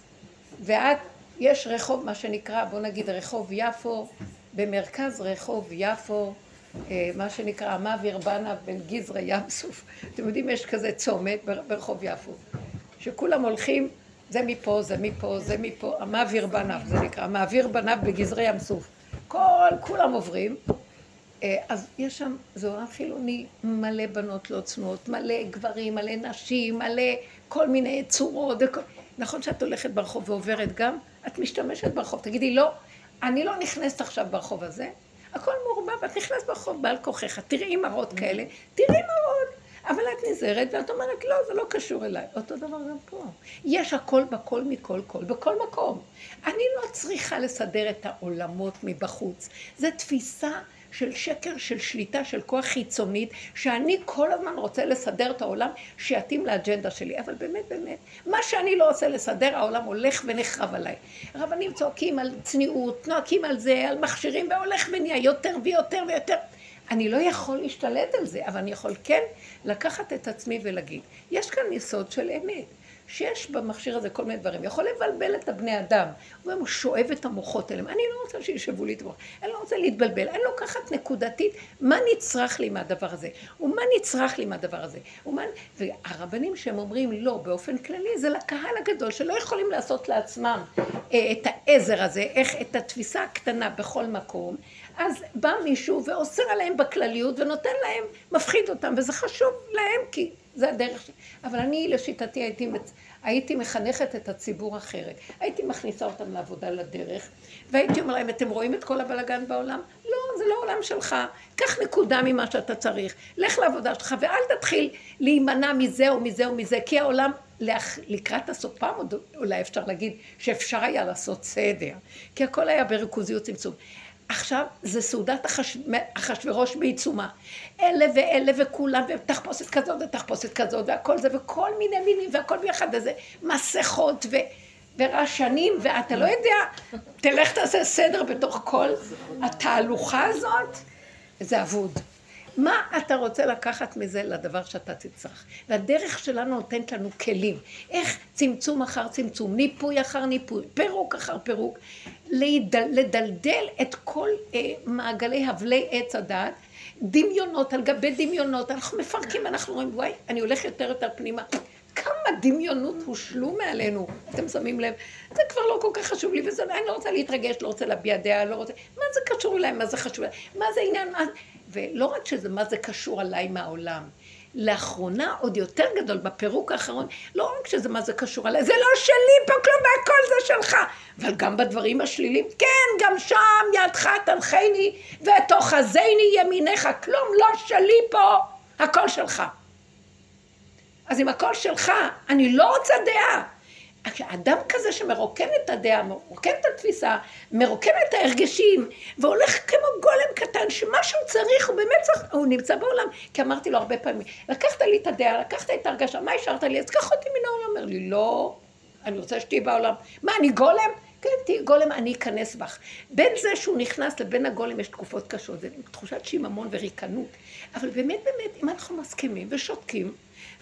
ואת, יש רחוב, מה שנקרא, בוא נגיד רחוב יפו, במרכז רחוב יפו, מה שנקרא המעביר בנה בין גזרי ים סוף. אתם יודעים, יש כזה צומת ברחוב יפו, שכולם הולכים זה מפה, זה מפה, זה מפה, המעביר בניו, זה נקרא, המעביר בניו בגזרי ים סוף. כל, כולם עוברים. אה, אז יש שם, זה עולם חילוני, מלא בנות לא צנועות, מלא גברים, מלא נשים, מלא כל מיני צורות. וכל... נכון שאת הולכת ברחוב ועוברת גם? את משתמשת ברחוב. תגידי, לא, אני לא נכנסת עכשיו ברחוב הזה, הכל מעורבב, את נכנסת ברחוב בעל כוחך, תראי מראות כאלה, תראי מראות. אבל את נזהרת ואת אומרת, לא, זה לא קשור אליי. אותו דבר גם פה. יש הכל בכל מכל כל, בכל מקום. אני לא צריכה לסדר את העולמות מבחוץ. זו תפיסה של שקר, של שליטה, של כוח חיצונית, שאני כל הזמן רוצה לסדר את העולם שיתאים לאג'נדה שלי. אבל באמת, באמת, מה שאני לא עושה לסדר, העולם הולך ונחרב עליי. רבנים צועקים על צניעות, נועקים על זה, על מכשירים, והולך ונהיה יותר ויותר ויותר. אני לא יכול להשתלט על זה, אבל אני יכול כן לקחת את עצמי ולהגיד, יש כאן יסוד של אמת. שיש במכשיר הזה כל מיני דברים. יכול לבלבל את הבני אדם. הוא אומר, הוא שואב את המוחות האלה. אני לא רוצה שישבו לי את המוח. אני לא רוצה להתבלבל. אני לוקחת נקודתית מה נצרך לי מהדבר הזה, ומה נצרך לי מהדבר הזה. ומה... והרבנים שהם אומרים לא, באופן כללי, זה לקהל הגדול, שלא יכולים לעשות לעצמם אה, את העזר הזה, איך את התפיסה הקטנה בכל מקום. אז בא מישהו ואוסר עליהם בכלליות ונותן להם, מפחיד אותם, וזה חשוב להם כי זה הדרך שלי. אבל אני לשיטתי הייתי, הייתי מחנכת את הציבור אחרת. הייתי מכניסה אותם לעבודה לדרך, והייתי אומר להם, אתם רואים את כל הבלגן בעולם? לא, זה לא עולם שלך. קח נקודה ממה שאתה צריך. לך לעבודה שלך, ואל תתחיל להימנע מזה או מזה או מזה, כי העולם לקראת הסוף, פעם אולי אפשר להגיד שאפשר היה לעשות סדר, כי הכל היה בריכוזיות צמצום. עכשיו זה סעודת אחשורוש בעיצומה. אלה ואלה וכולם, ותחפושת כזאת ותחפושת כזאת, והכל זה, וכל מיני מינים, והכל ביחד, וזה מסכות ו... ורעשנים, ואתה לא יודע, תלך תעשה סדר בתוך כל התהלוכה הזאת, זה אבוד. מה אתה רוצה לקחת מזה לדבר שאתה תצטרך? והדרך שלנו נותנת לנו כלים. איך צמצום אחר צמצום, ניפוי אחר ניפוי, פירוק אחר פירוק, לדל, לדלדל את כל אה, מעגלי הבלי עץ הדעת, דמיונות על גבי דמיונות, אנחנו מפרקים, אנחנו רואים, וואי, אני הולך יותר יותר פנימה. כמה דמיונות הושלו מעלינו, אתם שמים לב? זה כבר לא כל כך חשוב לי, וזה, אני לא רוצה להתרגש, לא רוצה להביע דעה, לא רוצה... מה זה קשור אליי? מה זה חשוב? מה זה עניין? מה... ולא רק שזה, מה זה קשור עליי מהעולם. לאחרונה עוד יותר גדול, בפירוק האחרון, לא רק שזה מה זה קשור עליי, זה לא שלי פה כלום והכל זה שלך. אבל גם בדברים השלילים, כן, גם שם ידך תנחני ותאחזני ימיניך, כלום לא שלי פה, הכל שלך. אז אם הכל שלך, אני לא רוצה דעה. אדם כזה שמרוקן את הדעה, מרוקן את התפיסה, מרוקן את ההרגשים, והולך כמו גולם קטן, שמה שהוא צריך, הוא באמת צריך, הוא נמצא בעולם. כי אמרתי לו הרבה פעמים, לקחת לי את הדעה, לקחת את ההרגשה, מה השארת לי? אז קח אותי מן העולם. אומר לי, לא, אני רוצה שתהיי בעולם. מה, אני גולם? כן, תהיי גולם, אני אכנס בך. בין זה שהוא נכנס לבין הגולם יש תקופות קשות, זה תחושת שיממון וריקנות. אבל באמת, באמת, אם אנחנו מסכימים ושותקים,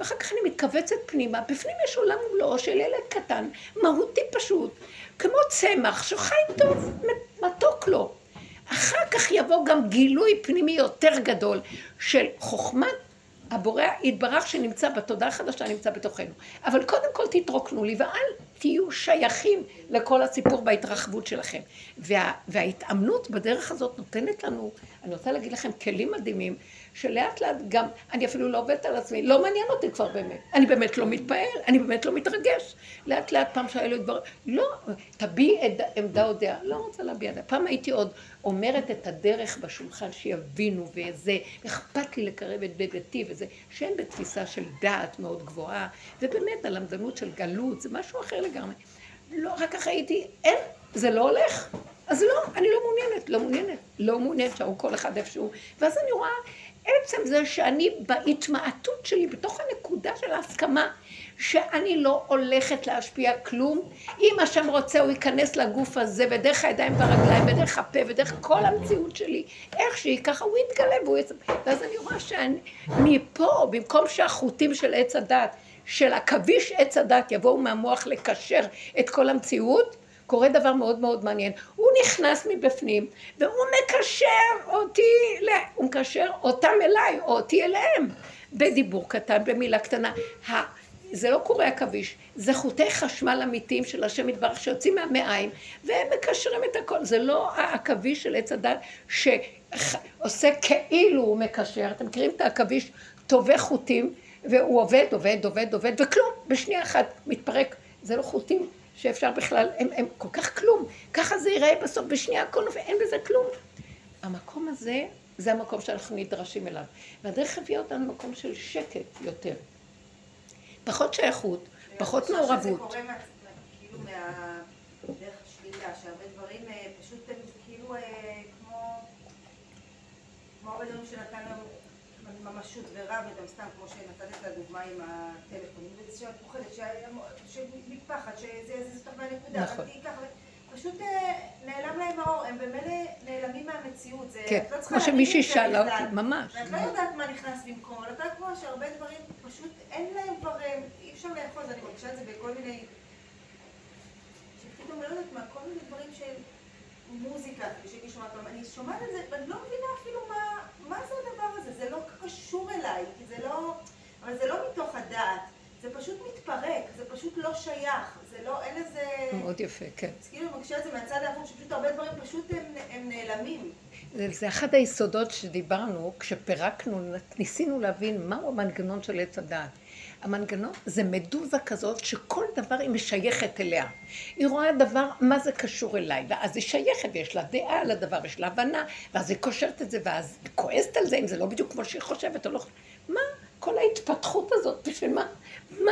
ואחר כך אני מתכווצת פנימה, בפנים יש עולם מולו של ילד קטן, מהותי פשוט, כמו צמח שחי טוב, מתוק לו. אחר כך יבוא גם גילוי פנימי יותר גדול של חוכמת הבורא יתברך שנמצא בתודעה החדשה, נמצא בתוכנו. אבל קודם כל תתרוקנו לי ואל תהיו שייכים לכל הסיפור בהתרחבות שלכם. וה, וההתאמנות בדרך הזאת נותנת לנו, אני רוצה להגיד לכם, כלים מדהימים שלאט לאט גם, אני אפילו לא עובדת על עצמי, לא מעניין אותי כבר באמת. אני באמת לא מתפעל, אני באמת לא מתרגש. לאט לאט פעם שהיה לי דבר, לא, תביעי עמדה או דעה, לא רוצה להביע דעה. פעם הייתי עוד אומרת את הדרך בשולחן שיבינו וזה, אכפת לי לקרב את ביתי וזה, שהם בתפיסה של דעת מאוד גבוהה, ובאמת הלמדנות של גלות, זה משהו אחר לגמרי. לא, רק ככה הייתי, אין, זה לא הולך. אז לא, אני לא מעוניינת, לא מעוניינת, לא מעוניינת, שהוא כל אחד איפשהו. ואז אני רואה עצם זה שאני בהתמעטות שלי, בתוך הנקודה של ההסכמה, שאני לא הולכת להשפיע כלום. אם השם רוצה, הוא ייכנס לגוף הזה, ודרך הידיים והרגליים, ודרך הפה, ודרך כל המציאות שלי, איך שהיא, ככה הוא יתגלה והוא יצא. ואז אני רואה שאני, מפה, במקום שהחוטים של עץ הדת, של עכביש עץ הדת יבואו מהמוח לקשר את כל המציאות, קורה דבר מאוד מאוד מעניין. הוא נכנס מבפנים, והוא מקשר אותי, הוא מקשר אותם אליי, או אותי אליהם, בדיבור קטן, במילה קטנה. זה לא קורה עכביש, זה חוטי חשמל אמיתיים של השם יתברך שיוצאים מהמעיים, והם מקשרים את הכל. זה לא העכביש של עץ הדת שעושה כאילו הוא מקשר. אתם מכירים את העכביש טובי חוטים, והוא עובד, עובד, עובד, עובד, וכלום, בשנייה אחת מתפרק. זה לא חוטים שאפשר בכלל, הם, הם כל כך כלום. ככה זה ייראה בסוף, בשנייה הכל נופל, אין בזה כלום. המקום הזה, זה המקום שאנחנו נדרשים אליו. והדרך הביאה אותנו למקום של שקט יותר. פחות שייכות, פחות מעורבות. אני חושבת שזה קורה כאילו מהדרך השלילה, שהרבה דברים אה, פשוט הם כאילו אה, כמו, כמו הרבה דברים שנתן ממשות ורב, וגם סתם כמו שנתת את הדוגמה עם הטלפון, שאת פוחדת, שמפחד, שזה אותך מהנקודה, נכון. פשוט אה, נעלם להם האור, הם במילא נעלמים מהמציאות, זה, כן, לא כמו שמישהי שאלה אותי, ממש. ואת לא יודעת מה נכנס במקום, אבל את יודעת כמו שהרבה דברים פשוט אין להם כבר, אי אפשר לאחוז, אני מרגישה את זה בכל מיני... שפתאום, לא יודעת מה, כל מיני דברים של מוזיקה, שהייתי שומעת אני שומעת את זה, ואני לא מבינה אפילו מה, מה זה הדבר הזה, זה לא קשור אליי, כי זה לא, אבל זה לא מתוך הדעת, זה פשוט מתפרק, זה פשוט לא שייך, זה לא, אין איזה... מאוד יפה, כן. אז כאילו מרגישה את זה מהצד ההפוך, שפשוט הרבה דברים פשוט הם, הם נעלמים. זה, זה אחד היסודות שדיברנו, כשפירקנו, ניסינו להבין מהו המנגנון של עץ הדעת. המנגנון זה מדוזה כזאת שכל דבר היא משייכת אליה. היא רואה דבר, מה זה קשור אליי, ואז היא שייכת, ויש לה דעה על הדבר, ויש לה הבנה, ואז היא קושרת את זה, ואז היא כועסת על זה, אם זה לא בדיוק כמו שהיא חושבת או לא. מה כל ההתפתחות הזאת, בשביל מה? מה,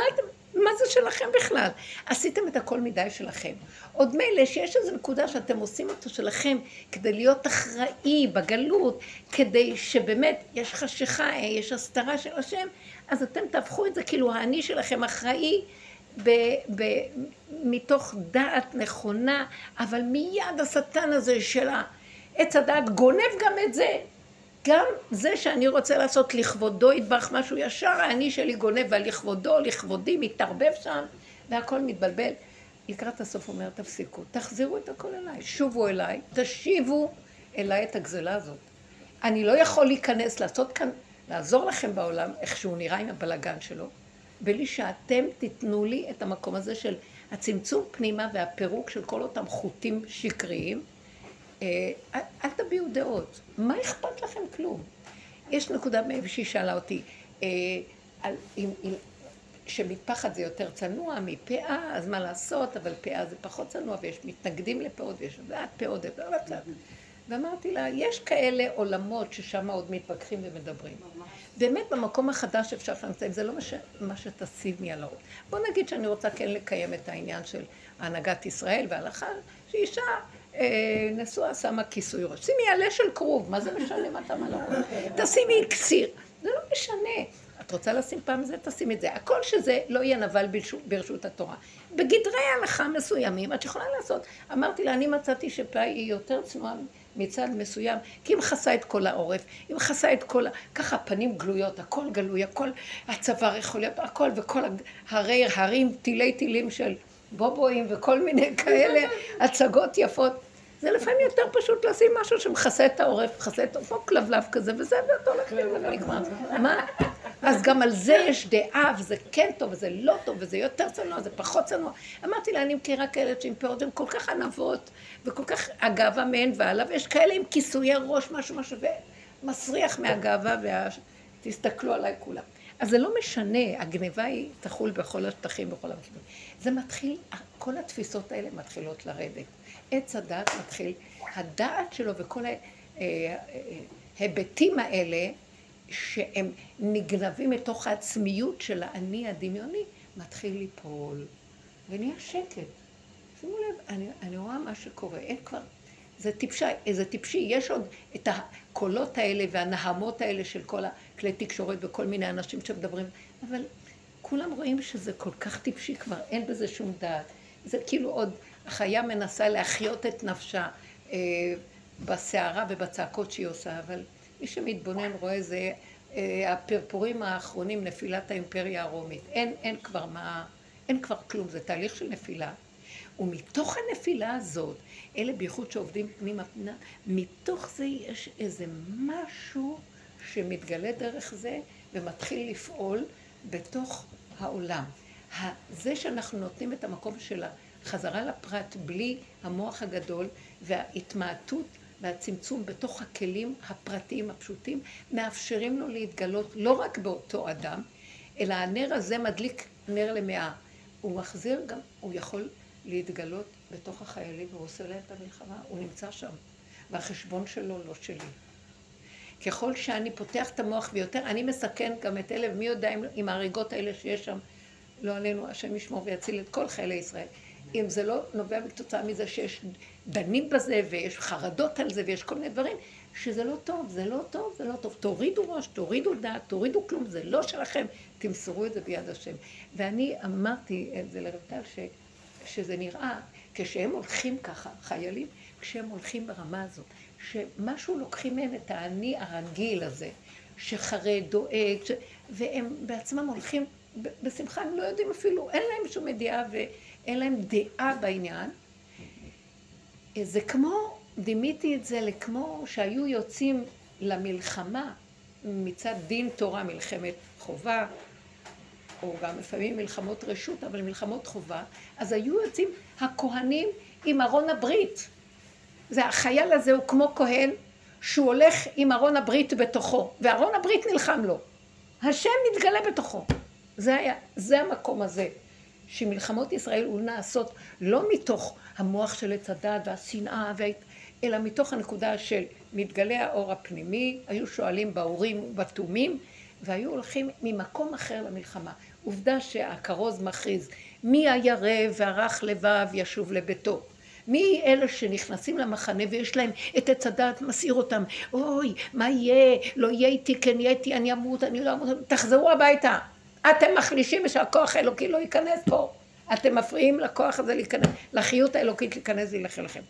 מה זה שלכם בכלל? עשיתם את הכל מדי שלכם. עוד מילא שיש איזו נקודה שאתם עושים אותו שלכם כדי להיות אחראי בגלות, כדי שבאמת יש חשיכה, יש הסתרה של השם, אז אתם תהפכו את זה כאילו האני שלכם אחראי ב, ב, מתוך דעת נכונה, אבל מיד השטן הזה של עץ הדעת גונב גם את זה. גם זה שאני רוצה לעשות לכבודו ידבח משהו ישר, האני שלי גונב ועל לכבודו, לכבודי, מתערבב שם, והכל מתבלבל. לקראת הסוף אומר, תפסיקו, תחזירו את הכל אליי, שובו אליי, תשיבו אליי את הגזלה הזאת. אני לא יכול להיכנס, לעשות כאן, לעזור לכם בעולם, איך שהוא נראה עם הבלגן שלו, בלי שאתם תיתנו לי את המקום הזה של הצמצום פנימה והפירוק של כל אותם חוטים שקריים. אה, אל תביעו דעות, מה אכפת לכם כלום? יש נקודה שהיא שאלה אותי, אה, שמפחד זה יותר צנוע מפאה, אז מה לעשות, אבל פאה זה פחות צנוע, ויש מתנגדים לפאות, ויש ואת פאות, ואמרתי לה, יש כאלה עולמות ששם עוד מתווכחים ומדברים. באמת במקום החדש אפשר שנמצאים, זה לא מה, ש, מה על הראש. בוא נגיד שאני רוצה כן לקיים את העניין של הנהגת ישראל וההלכה, שאישה אה, נשואה שמה כיסוי ראש. שימי עלה של כרוב, מה זה משנה מה אתה הראש? תשימי קסיר, זה לא משנה. את רוצה לשים פעם זה, תשימי את זה. הכל שזה לא יהיה נבל ברשות, התורה. בגדרי הלכה מסוימים את יכולה לעשות. אמרתי לה, אני מצאתי שפאה היא יותר צנועה מצד מסוים, כי היא מכסה את כל העורף, היא מכסה את כל, ככה פנים גלויות, הכל גלוי, הכל, הצוואר יכול להיות, הכל, וכל הרי הרים, תילי תילים של בובואים וכל מיני כאלה הצגות יפות. זה לפעמים יותר פשוט לשים משהו שמכסה את העורף, מכסה את כמו כלבלב כזה, וזה, ואתה הולך ונגמר. מה? אז גם על זה יש דעה, וזה כן טוב, וזה לא טוב, וזה יותר צנוע, זה פחות צנוע. אמרתי לה, אני מכירה כאלה שעם פאות הן כל כך ענבות, וכל כך הגאווה מהן והלאה, ויש כאלה עם כיסויי ראש, משהו משהו, ומסריח מהגאווה, וה... תסתכלו עליי כולם. אז זה לא משנה, הגניבה היא תחול בכל השטחים, בכל הכיוונים. זה מתחיל, כל התפיסות האלה מתחילות לרדת. עץ הדעת מתחיל, הדעת שלו וכל ההיבטים האלה, שהם נגנבים מתוך העצמיות של האני הדמיוני, מתחיל ליפול, ונהיה שקט. שימו לב, אני, אני רואה מה שקורה, אין כבר, זה טיפשי, זה טיפשי, יש עוד את הקולות האלה והנהמות האלה של כל הכלי תקשורת וכל מיני אנשים שמדברים, אבל כולם רואים שזה כל כך טיפשי כבר, אין בזה שום דעת. זה כאילו עוד, החיה מנסה להחיות את נפשה אה, בסערה ובצעקות שהיא עושה, אבל מי שמתבונן רואה זה אה, הפרפורים האחרונים, נפילת האימפריה הרומית. אין, אין כבר מה, אין כבר כלום, זה תהליך של נפילה. ומתוך הנפילה הזאת, אלה בייחוד שעובדים פנימה פנימה, מתוך זה יש איזה משהו שמתגלה דרך זה ומתחיל לפעול בתוך העולם. זה שאנחנו נותנים את המקום של החזרה לפרט בלי המוח הגדול וההתמעטות והצמצום בתוך הכלים הפרטיים הפשוטים, מאפשרים לו להתגלות לא רק באותו אדם, אלא הנר הזה מדליק נר למאה. הוא מחזיר גם, הוא יכול להתגלות בתוך החיילים, והוא עושה להם את המלחמה, הוא נמצא שם. והחשבון שלו לא שלי. ככל שאני פותח את המוח ויותר, אני מסכן גם את אלה, ומי יודע אם ההריגות האלה שיש שם, לא עלינו, השם ישמור ויציל את כל חיילי ישראל. אם זה לא נובע כתוצאה מזה שיש דנים בזה, ויש חרדות על זה, ויש כל מיני דברים, שזה לא טוב, זה לא טוב, זה לא טוב. תורידו ראש, תורידו דעת, תורידו כלום, זה לא שלכם, תמסרו את זה ביד השם. ואני אמרתי את זה לרבטל, ש... שזה נראה, כשהם הולכים ככה, חיילים, כשהם הולכים ברמה הזאת, שמשהו לוקחים מהם את האני הרגיל הזה, שחרד, דואג, ש... והם בעצמם הולכים בשמחה, הם לא יודעים אפילו, אין להם שום ידיעה ואין להם דעה בעניין. זה כמו, דימיתי את זה לכמו שהיו יוצאים למלחמה מצד דין תורה, מלחמת חובה, או גם לפעמים מלחמות רשות, אבל מלחמות חובה, אז היו יוצאים הכהנים עם ארון הברית. זה החייל הזה הוא כמו כהן שהוא הולך עם ארון הברית בתוכו, וארון הברית נלחם לו. השם מתגלה בתוכו. זה היה, זה המקום הזה, שמלחמות ישראל הוא נעשות לא מתוך המוח של עץ הדת והשנאה, וה... אלא מתוך הנקודה של מתגלה האור הפנימי, היו שואלים באורים ובתומים, והיו הולכים ממקום אחר למלחמה. עובדה שהכרוז מכריז, מי הירא והרך לבב ישוב לביתו. מי אלה שנכנסים למחנה ויש להם את עץ הדת, מסעיר אותם, אוי, מה יהיה, לא יהיה איתי, כן יהיה איתי, אני אמות, אני לא אמות, תחזרו הביתה. אתם מחלישים ושהכוח האלוקי לא ייכנס פה. אתם מפריעים לכוח הזה להיכנס, לחיות האלוקית להיכנס ולהילחם לכם.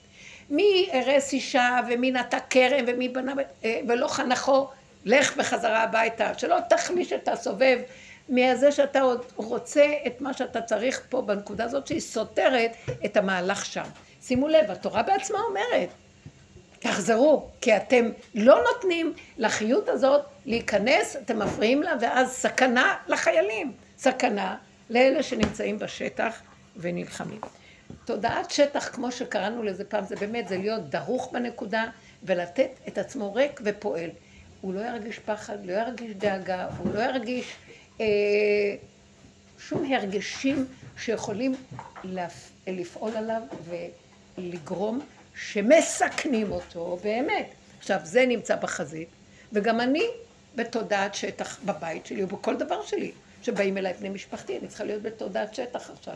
מי הרס אישה ומי נטע כרם ומי בנה אה, ולא חנכו, לך בחזרה הביתה, שלא תחליש את הסובב מזה שאתה עוד רוצה את מה שאתה צריך פה בנקודה הזאת שהיא סותרת את המהלך שם. שימו לב, התורה בעצמה אומרת, תחזרו, כי אתם לא נותנים לחיות הזאת להיכנס, אתם מפריעים לה, ואז סכנה לחיילים, סכנה לאלה שנמצאים בשטח ונלחמים. תודעת שטח, כמו שקראנו לזה פעם, זה באמת, זה להיות דרוך בנקודה ולתת את עצמו ריק ופועל. הוא לא ירגיש פחד, לא ירגיש דאגה, הוא לא ירגיש אה, שום הרגשים שיכולים לפ... לפעול עליו ולגרום שמסכנים אותו באמת. עכשיו, זה נמצא בחזית, וגם אני בתודעת שטח בבית שלי ובכל דבר שלי, שבאים אליי בני משפחתי, אני צריכה להיות בתודעת שטח עכשיו.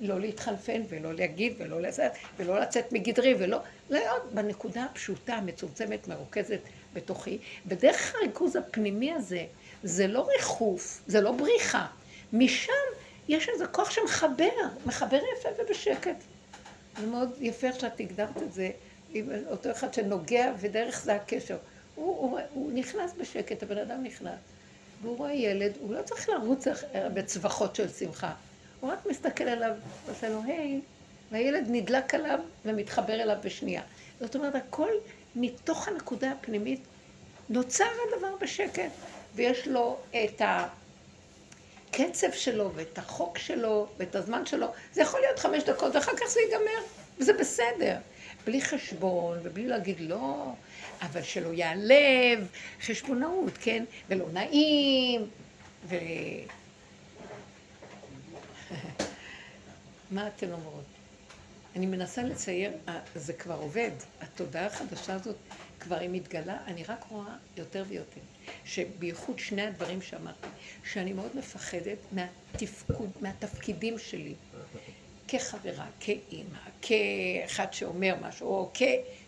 לא להתחנפן ולא להגיד ולא לצאת ולא לצאת מגדרי ולא להיות בנקודה הפשוטה, המצומצמת, מרוכזת בתוכי. ודרך הריכוז הפנימי הזה, זה לא ריחוף, זה לא בריחה. משם יש איזה כוח שמחבר, מחבר יפה ובשקט. זה מאוד יפה איך שאת הגדרת את זה, עם אותו אחד שנוגע ודרך זה הקשר. הוא, הוא, הוא נכנס בשקט, הבן אדם נכנס. והוא רואה ילד, הוא לא צריך לרוץ בצווחות של שמחה. הוא רק מסתכל עליו, עושה לו היי, והילד נדלק עליו ומתחבר אליו בשנייה. זאת אומרת, הכל מתוך הנקודה הפנימית נוצר הדבר בשקט, ויש לו את הקצב שלו, ואת החוק שלו, ואת הזמן שלו. זה יכול להיות חמש דקות, ואחר כך זה ייגמר, וזה בסדר. בלי חשבון, ובלי להגיד לא, אבל שלא ייעלב, חשבונאות, כן? ולא נעים, ו... מה אתן אומרות? אני מנסה לצייר, אה, זה כבר עובד, התודעה החדשה הזאת כבר היא מתגלה, אני רק רואה יותר ויותר, שבייחוד שני הדברים שאמרתי, שאני מאוד מפחדת מהתפקוד, מהתפקידים שלי, כחברה, כאימא, כאחד שאומר משהו, או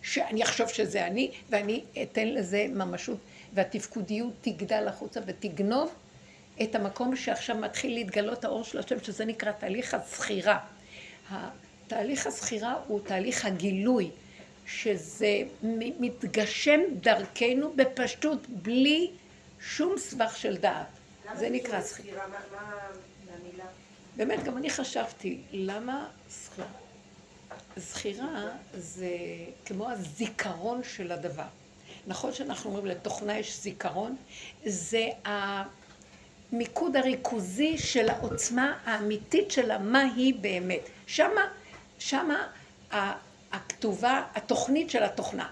כשאני אחשוב שזה אני, ואני אתן לזה ממשות, והתפקודיות תגדל החוצה ותגנוב את המקום שעכשיו מתחיל להתגלות האור של השם, שזה נקרא תהליך הזכירה. תהליך הזכירה הוא תהליך הגילוי, שזה מתגשם דרכנו בפשטות, בלי שום סבך של דעת. זה נקרא מהמילה? באמת, גם אני חשבתי, למה זכירה? זכירה זה כמו הזיכרון של הדבר. נכון שאנחנו אומרים לתוכנה יש זיכרון, זה המיקוד הריכוזי של העוצמה האמיתית שלה, מה היא באמת. שמה, שמה הכתובה, התוכנית של התוכנה.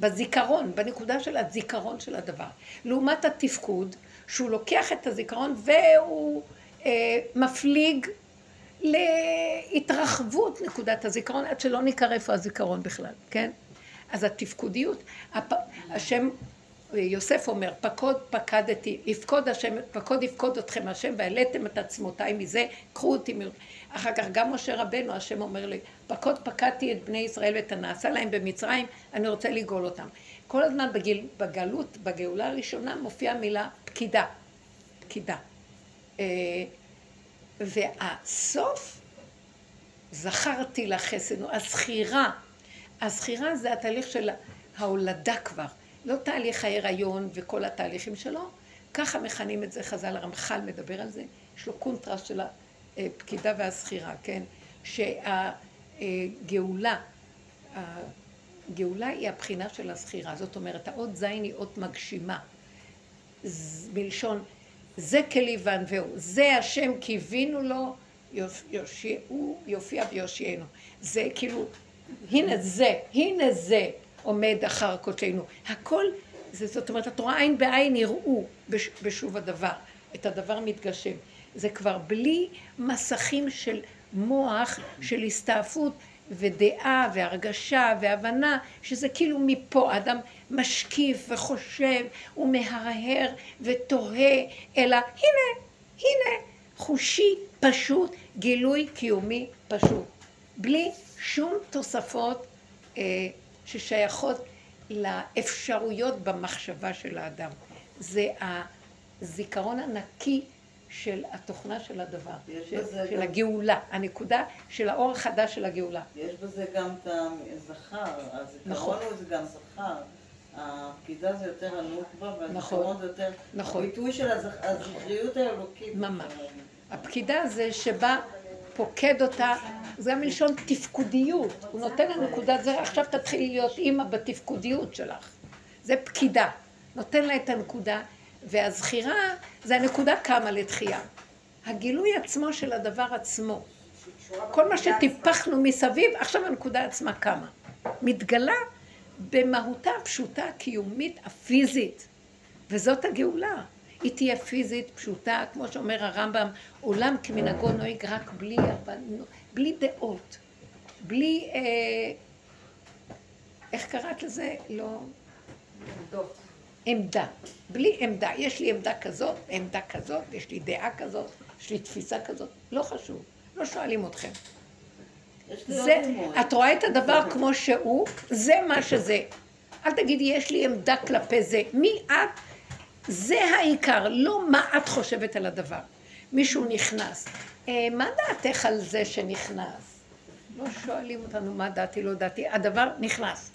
בזיכרון, בנקודה של הזיכרון של הדבר. לעומת התפקוד, שהוא לוקח את הזיכרון והוא אה, מפליג להתרחבות נקודת הזיכרון, עד שלא ניכר איפה הזיכרון בכלל, כן? אז התפקודיות, הפ... השם, יוסף אומר, פקוד פקדתי, יפקוד השם, פקוד יפקוד אתכם השם, והעליתם את עצמותיי מזה, קחו אותי מ... אחר כך גם משה רבנו, השם אומר לי, פקוד פקדתי את בני ישראל ואת הנעשה להם במצרים, אני רוצה לגאול אותם. כל הזמן בגיל, בגלות, בגאולה הראשונה, מופיעה מילה פקידה. פקידה. אה, והסוף, זכרתי לחסד, הזכירה. הזכירה זה התהליך של ההולדה כבר. לא תהליך ההיריון וכל התהליכים שלו, ככה מכנים את זה חז"ל, הרמח"ל מדבר על זה, יש לו קונטרסט של הפקידה והשכירה, כן? שהגאולה, הגאולה היא הבחינה של השכירה, זאת אומרת, האות זין היא אות מגשימה, מלשון זה כלי וענווהו, זה השם קיווינו לו, יושיע, הוא יופיע ויושיענו. זה כאילו, הנה זה, הנה זה עומד אחר קודשנו. הכל, זה, זאת אומרת, את רואה עין בעין יראו בשוב הדבר, את הדבר מתגשם. זה כבר בלי מסכים של מוח, של הסתעפות ודעה והרגשה והבנה, שזה כאילו מפה, אדם משקיף וחושב ומהרהר ותוהה, אלא הנה, הנה, חושי פשוט, גילוי קיומי פשוט. בלי שום תוספות אה, ששייכות לאפשרויות במחשבה של האדם. זה הזיכרון הנקי של התוכנה של הדבר, של, של גם... הגאולה, הנקודה של האור החדש של הגאולה. יש בזה גם את הזכר, הזיכרון נכון. זה גם זכר. הפקידה זה יותר הנוקבה, והזיכרון נכון, זה יותר נכון. הביטוי של הזכריות האלוקית. ממש. הפקידה זה שבא, פוקד אותה, זה מלשון תפקודיות. הוא נותן לה נקודת זה, עכשיו תתחילי להיות אימא בתפקודיות שלך. זה פקידה. נותן לה את הנקודה, והזכירה זה הנקודה קמה לתחייה. הגילוי עצמו של הדבר עצמו. כל מה שטיפחנו מסביב, עכשיו הנקודה עצמה קמה. מתגלה במהותה הפשוטה, הקיומית, הפיזית. וזאת הגאולה. היא תהיה פיזית, פשוטה, כמו שאומר הרמב"ם, עולם כמנהגו נוהג רק בלי, בלי דעות, בלי, אה, איך קראת לזה? לא... עמדות. עמדה. בלי עמדה. יש לי עמדה כזאת, עמדה כזאת, יש לי דעה כזאת, יש לי תפיסה כזאת. לא חשוב. לא שואלים אתכם. זה, את רואה את הדבר כמו שהוא, זה מה שזה. אל תגידי, יש לי עמדה כלפי זה. מי את? זה העיקר, לא מה את חושבת על הדבר. מישהו נכנס. אה, מה דעתך על זה שנכנס? לא שואלים אותנו מה דעתי, לא דעתי. הדבר נכנס.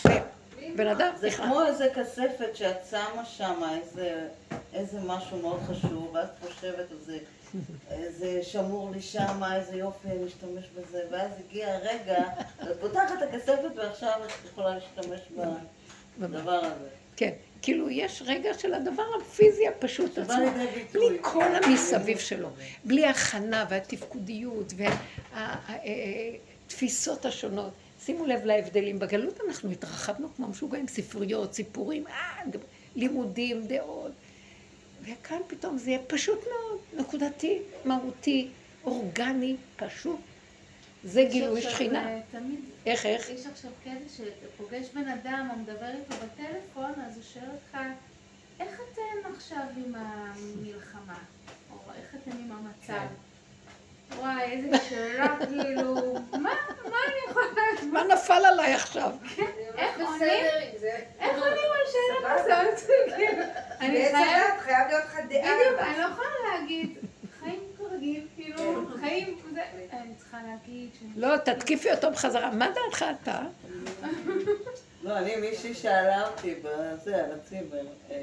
בן אדם זה. כמו איזה כספת שאת שמה שם איזה, איזה משהו מאוד חשוב, ואת חושבת על זה. איזה שמור לי שם, איזה יופי, אני אשתמש בזה, ואז הגיע הרגע, את פותחת את הכספת ועכשיו את יכולה להשתמש בדבר הזה. כן, כאילו יש רגע של הדבר הפיזי הפשוט עצמו, בלי כל המסביב שלו, בלי הכנה והתפקודיות והתפיסות השונות. שימו לב להבדלים. בגלות אנחנו התרחבנו כמו משוגעים, ספריות, סיפורים, אה, לימודים, דעות. וכאן פתאום זה יהיה פשוט מאוד, נקודתי, מהותי, אורגני, פשוט. זה גילוי שכינה. אה, איך, איך? יש עכשיו קטע שאתה פוגש בן אדם או מדבר איתו בטלפון, אז הוא שואל אותך, איך אתם עכשיו עם המלחמה? או איך אתם עם המצב? כן. וואי, איזה שאלה, כאילו, מה, מה אני יכולה... מה נפל עליי עכשיו? כן, איך עונים? איך עונים על שאלה כזאת? אני חייב להיות לך דעה. בדיוק, אני לא יכולה להגיד, חיים כרגיל, כאילו, חיים, אני צריכה להגיד ש... לא, תתקיפי אותו בחזרה. מה דעתך אתה? לא, אני, מישהי שאלה אותי בזה, על הציבר, אה,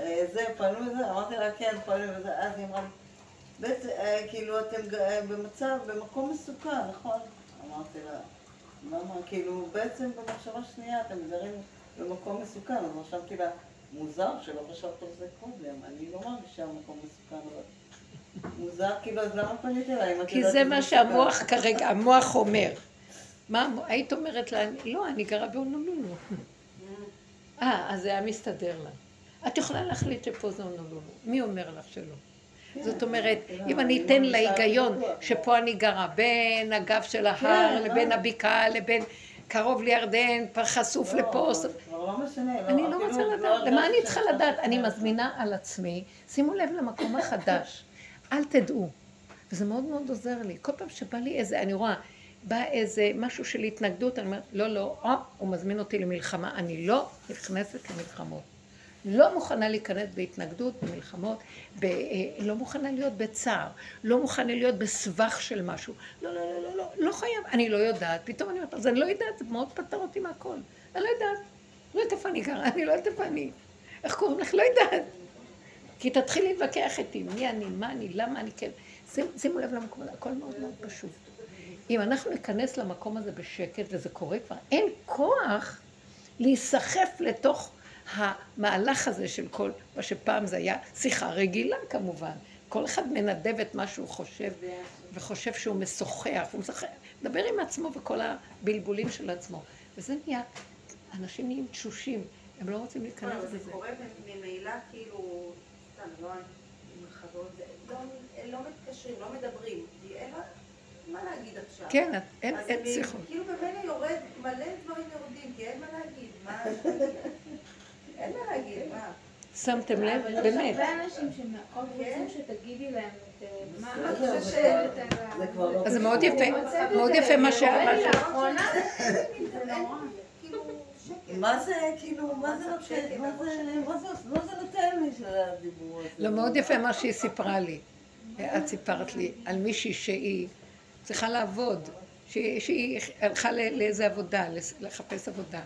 אה, זה, פנו לזה, אמרתי לה, כן, פנו לזה, אז היא אמרה לי, בעצם, אה, כאילו, אתם במצב, במקום מסוכן, נכון? אמרתי לה, למה, כאילו, בעצם במחשבה שנייה אתם גרים במקום מסוכן, אז רשמתי לה, מוזר שלא חשבת על זה קודם, אני לא מרגישה מקום מסוכן, אבל... מוזר, כאילו, אז למה פנית אליי? כי זה מה שהמוח כרגע, המוח אומר. מה, היית אומרת לה, לא, אני גרה באונולולו. אה, אז זה היה מסתדר לה. את יכולה להחליט שפה זה אונולולו. מי אומר לך שלא? זאת אומרת, אם אני אתן להיגיון שפה אני גרה, בין הגב של ההר, כן, לבין הבקעה, לבין קרוב לירדן, חשוף לא, לפה. לא משנה. אני לא רוצה לדעת. למה אני צריכה לדעת? אני מזמינה על עצמי, שימו לב למקום החדש. אל תדעו. וזה מאוד מאוד עוזר לי. כל פעם שבא לי איזה, אני רואה, בא איזה משהו של התנגדות, אני אומרת, לא, לא, או, הוא מזמין אותי למלחמה, אני לא נכנסת למלחמות. לא מוכנה להיכנס בהתנגדות, במלחמות, ב, אה, לא מוכנה להיות בצער, לא מוכנה להיות בסבך של משהו. לא, לא, לא, לא, לא, לא חייב, אני לא יודעת. פתאום אני אומרת, אז אני לא יודעת, זה מאוד פתר אותי מהכל. אני לא יודעת. לא יודעת איפה אני גרה, אני לא יודעת איפה אני. איך קוראים לך? לא יודעת. כי תתחיל להתווכח איתי, מי אני, מה אני, למה אני כן. שימו לב למקום הזה, הכל מאוד מאוד פשוט. אם אנחנו ניכנס למקום הזה בשקט, וזה קורה כבר, אין כוח להיסחף לתוך המהלך הזה של כל, מה שפעם זה היה שיחה רגילה כמובן. כל אחד מנדב את מה שהוא חושב, וחושב שהוא משוחח, הוא משוחח, מדבר עם עצמו וכל הבלבולים של עצמו. וזה נהיה, אנשים נהיים תשושים, הם לא רוצים להיכנס זה לזה. קורה ממילא כאילו, סתם, לא עם חברות, זה- לא- לא מתקשרים, לא מדברים, כי אין לה מה להגיד עכשיו. כן, אין שיחות. כאילו ממילא יורד, מלא דברים יורדים, כי אין מה להגיד, מה... אין מה להגיד, מה? שמתם לב? אבל יש באמת. הרבה אנשים שמאוד כן. רוצים שתגידי להם את אה, מה חושבת כבר לא אז זה מאוד יפה, מאוד יפה מה זה נורא. כאילו שקט. מה זה, כאילו, מה זה מצב נותן, שקט, מה זה, נותן לי של הדיבור הזה? לא, מאוד יפה מה שהיא סיפרה לי. את סיפרת לי על מישהי שהיא צריכה לעבוד, שהיא, הלכה ל- לאיזה עבודה, לחפש עבודה.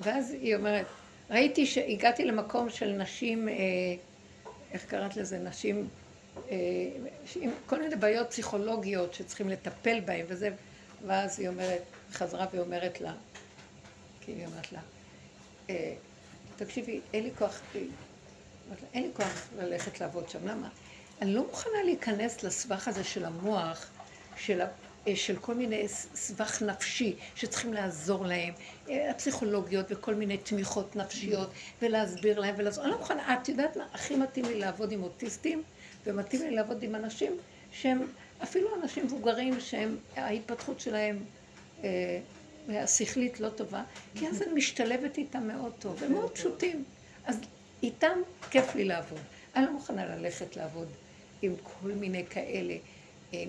ואז היא אומרת, ראיתי שהגעתי למקום של נשים, אה, איך קראת לזה, נשים אה, עם כל מיני בעיות פסיכולוגיות שצריכים לטפל בהן וזה, ואז היא אומרת, חזרה ואומרת לה, כי היא אומרת לה, אה, תקשיבי, אין לי כוח, אין לי כוח ללכת לעבוד שם, למה? אני לא מוכנה להיכנס לסבך הזה של המוח, של, של כל מיני סבך נפשי שצריכים לעזור להם, אה, הפסיכולוגיות וכל מיני תמיכות נפשיות, ולהסביר להם ולעזור. אני לא מוכנה, את יודעת מה, הכי מתאים לי לעבוד עם אוטיסטים, ומתאים לי לעבוד עם אנשים שהם אפילו אנשים מבוגרים, שהם, ההתפתחות שלהם אה, השכלית לא טובה, כי אז אני משתלבת איתם מאוד טוב, הם מאוד פשוטים. אז איתם כיף לי לעבוד. אני לא מוכנה ללכת לעבוד עם כל מיני כאלה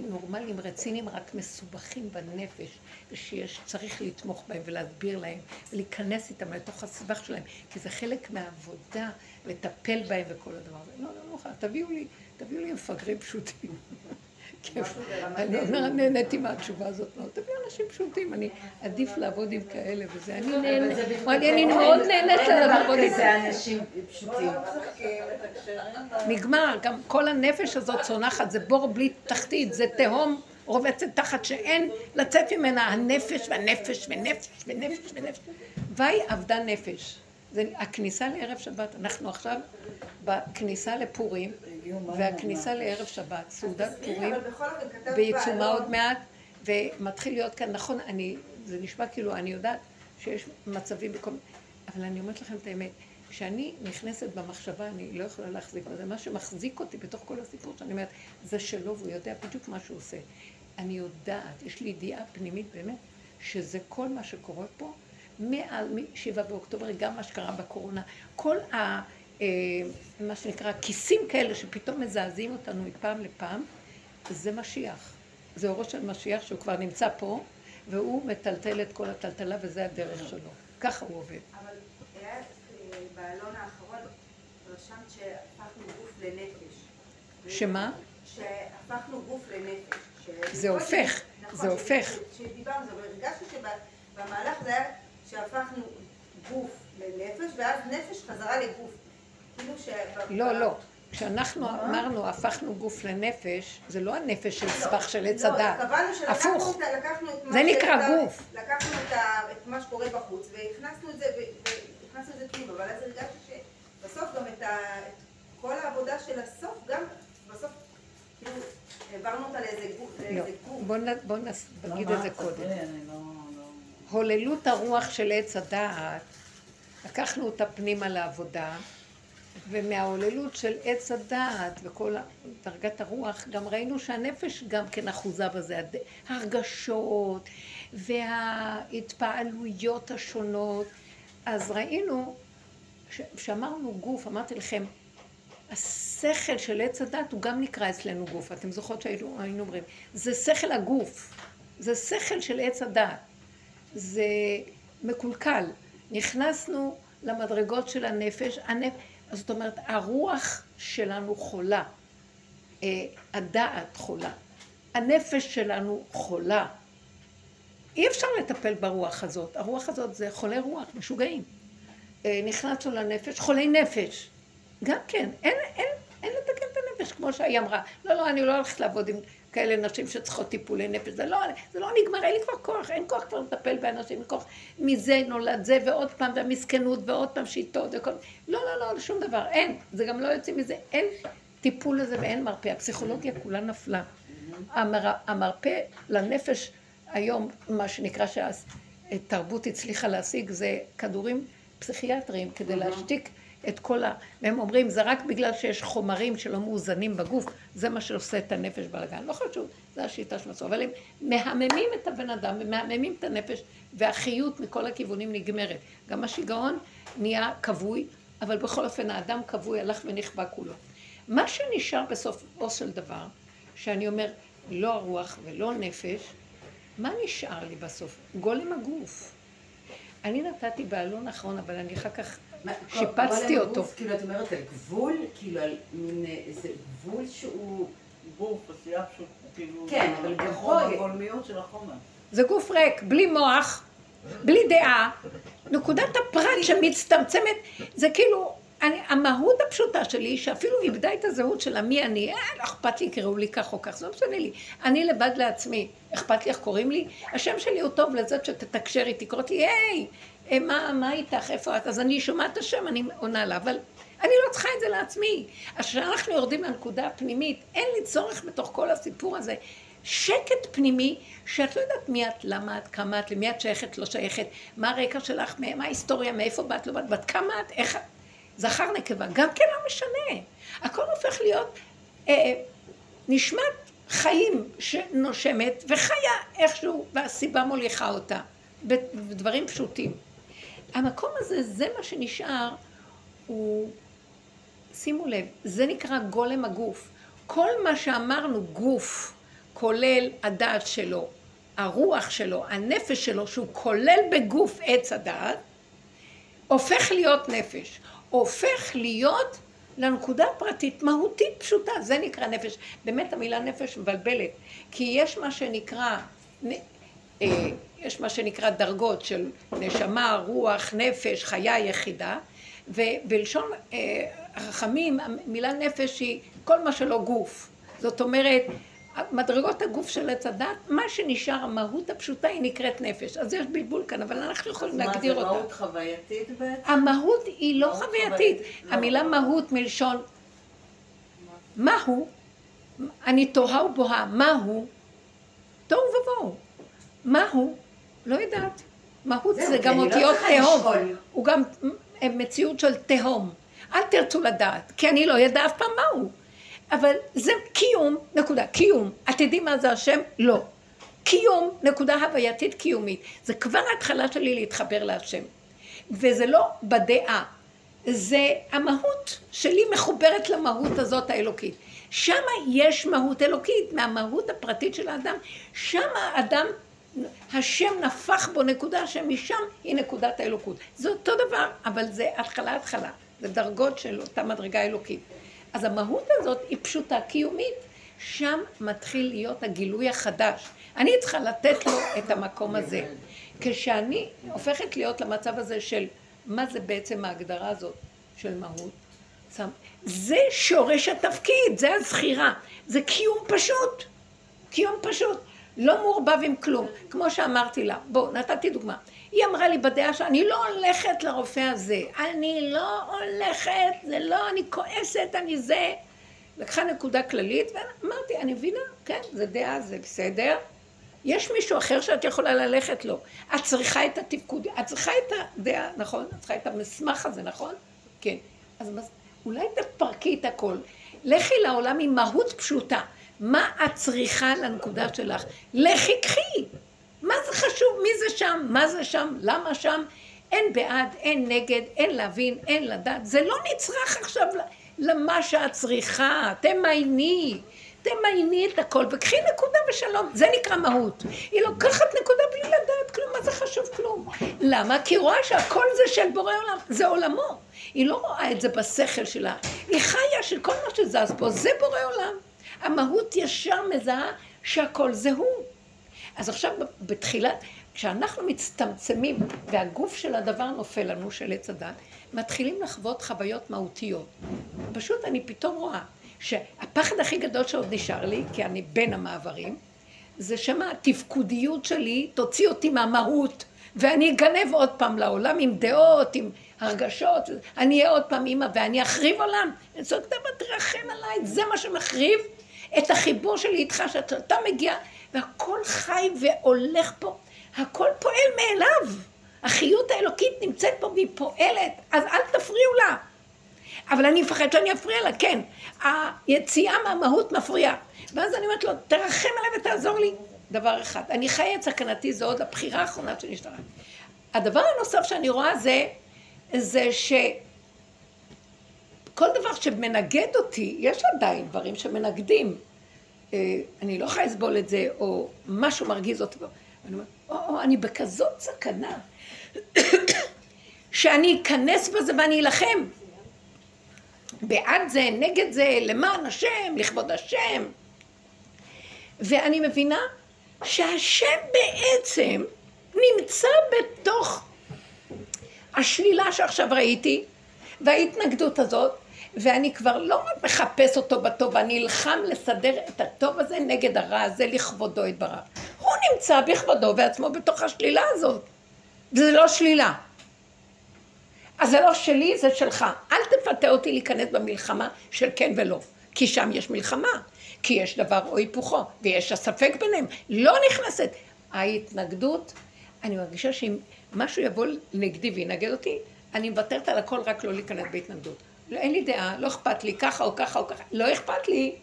נורמלים, רציניים, רק מסובכים בנפש, ושיש, צריך לתמוך בהם ולהסביר להם, ולהיכנס איתם לתוך הסבך שלהם, כי זה חלק מהעבודה, לטפל בהם וכל הדבר הזה. לא, לא, לא תביאו לי, תביאו לי מפגרים פשוטים. כיף. אני אומרת, נהניתי מהתשובה הזאת. תביאו אנשים פשוטים, אני עדיף לעבוד עם כאלה וזה. אני נהנית, אני מאוד נהנית לעבוד איתם. זה אנשים פשוטים. מתקשרים. נגמר, גם כל הנפש הזאת צונחת, זה בור בלי תחתית, זה תהום רובצת תחת שאין לצאת ממנה הנפש והנפש ונפש ונפש ונפש. ויהי אבדה נפש. זה הכניסה לערב שבת, אנחנו עכשיו בכניסה לפורים, והכניסה לערב שבת, סעודת פורים, בעיצומה עוד מעט, ומתחיל להיות כאן, נכון, אני, זה נשמע כאילו, אני יודעת שיש מצבים בכל... אבל אני אומרת לכם את האמת, כשאני נכנסת במחשבה, אני לא יכולה להחזיק בזה. מה שמחזיק אותי בתוך כל הסיפור שאני אומרת, זה שלו, והוא יודע בדיוק מה שהוא עושה. אני יודעת, יש לי ידיעה פנימית באמת, שזה כל מה שקורה פה, מ-7 באוקטובר, גם מה שקרה בקורונה, כל ה... אה, מה שנקרא, כיסים כאלה שפתאום מזעזעים אותנו מפעם לפעם, זה משיח. זה אורו של משיח שהוא כבר נמצא פה, והוא מטלטל את כל הטלטלה וזה הדרך שלו. ככה הוא עובד. אבל אה, בעלון האחרון, רשמת שהפכנו גוף לנפש. שמה? שהפכנו גוף לנפש. זה הופך, נכון, זה הופך. ש- שדיברנו, אבל הרגשתי שבמהלך זה היה שהפכנו גוף לנפש, ואז נפש חזרה לגוף. כאילו ש... לא, לא. כשאנחנו אמרנו, הפכנו גוף לנפש, זה לא הנפש של סבך של עץ לא, הדת. הפוך. זה נקרא גוף. לקחנו את מה שקורה בחוץ והכנסנו את זה, ו- והכנסנו את זה פנימה, אבל אז הרגשתי שבסוף גם את כל העבודה של הסוף, גם בסוף, כאילו, העברנו אותה לאיזה גוף, לא. בואו נגיד את זה קודם. תספרי, אני לא... לא- הוללות הרוח של עץ הדעת, לקחנו אותה פנימה לעבודה, ומההוללות של עץ הדעת וכל דרגת הרוח, גם ראינו שהנפש גם כן אחוזה בזה, הרגשות וההתפעלויות השונות. אז ראינו, ש- שאמרנו גוף, אמרתי לכם, השכל של עץ הדת הוא גם נקרא אצלנו גוף. אתם זוכרות שהיינו היינו אומרים, זה שכל הגוף, זה שכל של עץ הדת. זה מקולקל. נכנסנו למדרגות של הנפש, הנפ... זאת אומרת, הרוח שלנו חולה, אה, הדעת חולה, הנפש שלנו חולה. אי אפשר לטפל ברוח הזאת, הרוח הזאת זה חולי רוח, משוגעים. אה, נכנסנו לנפש, חולי נפש. גם כן, אין, אין, הנפש, כמו שהיא אמרה, לא, לא, אני לא הולכת לעבוד עם כאלה נשים שצריכות טיפולי נפש, זה לא, זה לא נגמר, אין לי כבר כוח, אין כוח כבר לטפל באנשים, אין כוח. מזה נולד זה, ועוד פעם, והמסכנות, ועוד פעם שיטות, וכל... לא, לא, לא, שום דבר, אין, זה גם לא יוצא מזה, אין טיפול לזה ואין מרפא, הפסיכולוגיה כולה נפלה. המר... המרפא לנפש היום, מה שנקרא שהתרבות הצליחה להשיג, זה כדורים פסיכיאטריים כדי להשתיק את כל ה... והם אומרים, זה רק בגלל שיש חומרים שלא מאוזנים בגוף, זה מה שעושה את הנפש בלגן. לא חשוב, זו השיטה של מסור. אבל הם מהממים את הבן אדם ומהממים את הנפש, והחיות מכל הכיוונים נגמרת. גם השיגעון נהיה כבוי, אבל בכל אופן האדם כבוי, הלך ונכבה כולו. מה שנשאר בסופו של דבר, שאני אומר, לא הרוח ולא נפש, מה נשאר לי בסוף? גולם הגוף. אני נתתי בעלון האחרון, אבל אני אחר כך שיפצתי אותו. כאילו, את אומרת על גבול, כאילו על מין איזה גבול שהוא גוף, עשייה פשוט, כאילו... כן, אבל גם פה... הגולמיות של החומר. זה גוף ריק, בלי מוח, בלי דעה. נקודת הפרט שמצטמצמת, זה כאילו, אני, המהות הפשוטה שלי, שאפילו איבדה את הזהות שלה, מי אני, אה, לא אכפת לי, קראו לי כך או כך, זה לא משנה לי. אני לבד לעצמי, אכפת לי איך קוראים לי? השם שלי הוא טוב לזאת שתתקשר איתי, קוראת לי, היי, אה, מה, מה איתך, איפה את? אז אני שומעת את השם, אני עונה לה, אבל אני לא צריכה את זה לעצמי. אז כשאנחנו יורדים לנקודה הפנימית, אין לי צורך בתוך כל הסיפור הזה. שקט פנימי, שאת לא יודעת מי את, למה את, כמה את, למי את שייכת, לא שייכת, מה הרקע שלך, מה ההיסטוריה, מאיפה באת, לא באת, בת כמה את, איך את, זכר נקבה, גם כן לא משנה. הכל הופך להיות אה, נשמת חיים שנושמת וחיה איכשהו, והסיבה מוליכה אותה, בדברים פשוטים. המקום הזה, זה מה שנשאר, הוא, שימו לב, זה נקרא גולם הגוף. כל מה שאמרנו גוף, כולל הדעת שלו, הרוח שלו, הנפש שלו, שהוא כולל בגוף עץ הדעת, הופך להיות נפש. הופך להיות לנקודה פרטית, מהותית פשוטה, זה נקרא נפש. באמת המילה נפש מבלבלת, כי יש מה שנקרא, אה, יש מה שנקרא דרגות של נשמה, רוח, נפש, חיה יחידה, ובלשון אה, החכמים המילה נפש היא כל מה שלא גוף. זאת אומרת, מדרגות הגוף של עץ הדת, מה שנשאר, המהות הפשוטה היא נקראת נפש. אז יש בלבול כאן, אבל אנחנו יכולים להגדיר אותה. מה זה מהות חווייתית בעצם? המהות היא לא חווייתית. לא. המילה מהות מלשון מהו, אני תוהה ובוהה, מהו? תוהו ובוהו. מהו? לא יודעת. מהות זה גם לא אותיות תהום. הוא גם מציאות של תהום. אל תרצו לדעת, כי אני לא יודע אף פעם מהו. אבל זה קיום, נקודה, קיום. את יודעים מה זה השם? לא. קיום, נקודה הווייתית קיומית. זה כבר ההתחלה שלי להתחבר להשם. וזה לא בדעה, זה המהות שלי מחוברת למהות הזאת האלוקית. שם יש מהות אלוקית, מהמהות הפרטית של האדם. שם האדם, השם נפח בו נקודה שמשם היא נקודת האלוקות. זה אותו דבר, אבל זה התחלה התחלה. זה דרגות של אותה מדרגה אלוקית. אז המהות הזאת היא פשוטה קיומית. שם מתחיל להיות הגילוי החדש. אני צריכה לתת לו את המקום הזה. כשאני הופכת להיות למצב הזה של מה זה בעצם ההגדרה הזאת של מהות, זה שורש התפקיד, זה הזכירה. זה קיום פשוט. קיום פשוט. לא מעורבב עם כלום. כמו שאמרתי לה, בואו, נתתי דוגמה. היא אמרה לי בדעה שאני לא הולכת לרופא הזה, אני לא הולכת, זה לא, אני כועסת, אני זה. לקחה נקודה כללית, ואמרתי, אני מבינה, כן, זה דעה, זה בסדר. יש מישהו אחר שאת יכולה ללכת לו. את צריכה את התפקוד, את צריכה את הדעה, נכון? את צריכה את המסמך הזה, נכון? כן. אז אולי תפרקי את הכל. לכי לעולם עם מהות פשוטה. מה את צריכה לנקודה שלך? לכי קחי. מה זה חשוב? מי זה שם? מה זה שם? למה שם? אין בעד, אין נגד, אין להבין, אין לדעת. זה לא נצרך עכשיו למה שאת צריכה. תמייני. תמייני את הכל וקחי נקודה ושלום. זה נקרא מהות. היא לוקחת נקודה בלי לדעת כלום. מה זה חשוב כלום? למה? כי היא רואה שהכל זה של בורא עולם. זה עולמו. היא לא רואה את זה בשכל שלה. היא חיה של כל מה שזז פה. זה בורא עולם. המהות ישר מזהה שהכל זה הוא. אז עכשיו בתחילת, כשאנחנו מצטמצמים והגוף של הדבר נופל לנו, של עץ הדת, מתחילים לחוות חוויות מהותיות. פשוט אני פתאום רואה שהפחד הכי גדול שעוד נשאר לי, כי אני בין המעברים, זה שמה התפקודיות שלי תוציא אותי מהמהות, ואני אגנב עוד פעם לעולם עם דעות, עם הרגשות, אני אהיה עוד פעם אימא ואני אחריב עולם. צועקת, אבל תרחם עליי, זה מה שמחריב את החיבור שלי איתך, שאתה מגיע, והכל חי והולך פה, הכל פועל מאליו. החיות האלוקית נמצאת פה והיא פועלת, אז אל תפריעו לה. אבל אני מפחד שאני אפריע לה, כן. היציאה מהמהות מפריעה. ואז אני אומרת לו, תרחם עליי ותעזור לי. דבר אחד, אני חיה את סכנתי, זו עוד הבחירה האחרונה שנשארה. הדבר הנוסף שאני רואה זה, זה שכל דבר שמנגד אותי, יש עדיין דברים שמנגדים. אה, אני לא יכולה לסבול את זה, או משהו מרגיז אותי. אני אומרת, או, אני בכזאת סכנה, שאני אכנס בזה ואני אלחם. בעד זה, נגד זה, למען השם, לכבוד השם. ואני מבינה שהשם בעצם נמצא בתוך השלילה שעכשיו ראיתי, וההתנגדות הזאת, ואני כבר לא רק מחפש אותו בטוב, אני נלחם לסדר את הטוב הזה נגד הרע הזה לכבודו יתברך. הוא נמצא בכבודו ועצמו בתוך השלילה הזאת. וזה לא שלילה. אז זה לא שלי, זה שלך. אל תפתה אותי להיכנס במלחמה של כן ולא, כי שם יש מלחמה, כי יש דבר או היפוכו, ויש הספק ביניהם. לא נכנסת. ההתנגדות, אני מרגישה שאם משהו יבוא נגדי וינגד אותי, אני מוותרת על הכל רק לא להיכנס בהתנגדות. לא, אין לי דעה, לא אכפת לי, ככה או ככה או ככה, לא אכפת לי.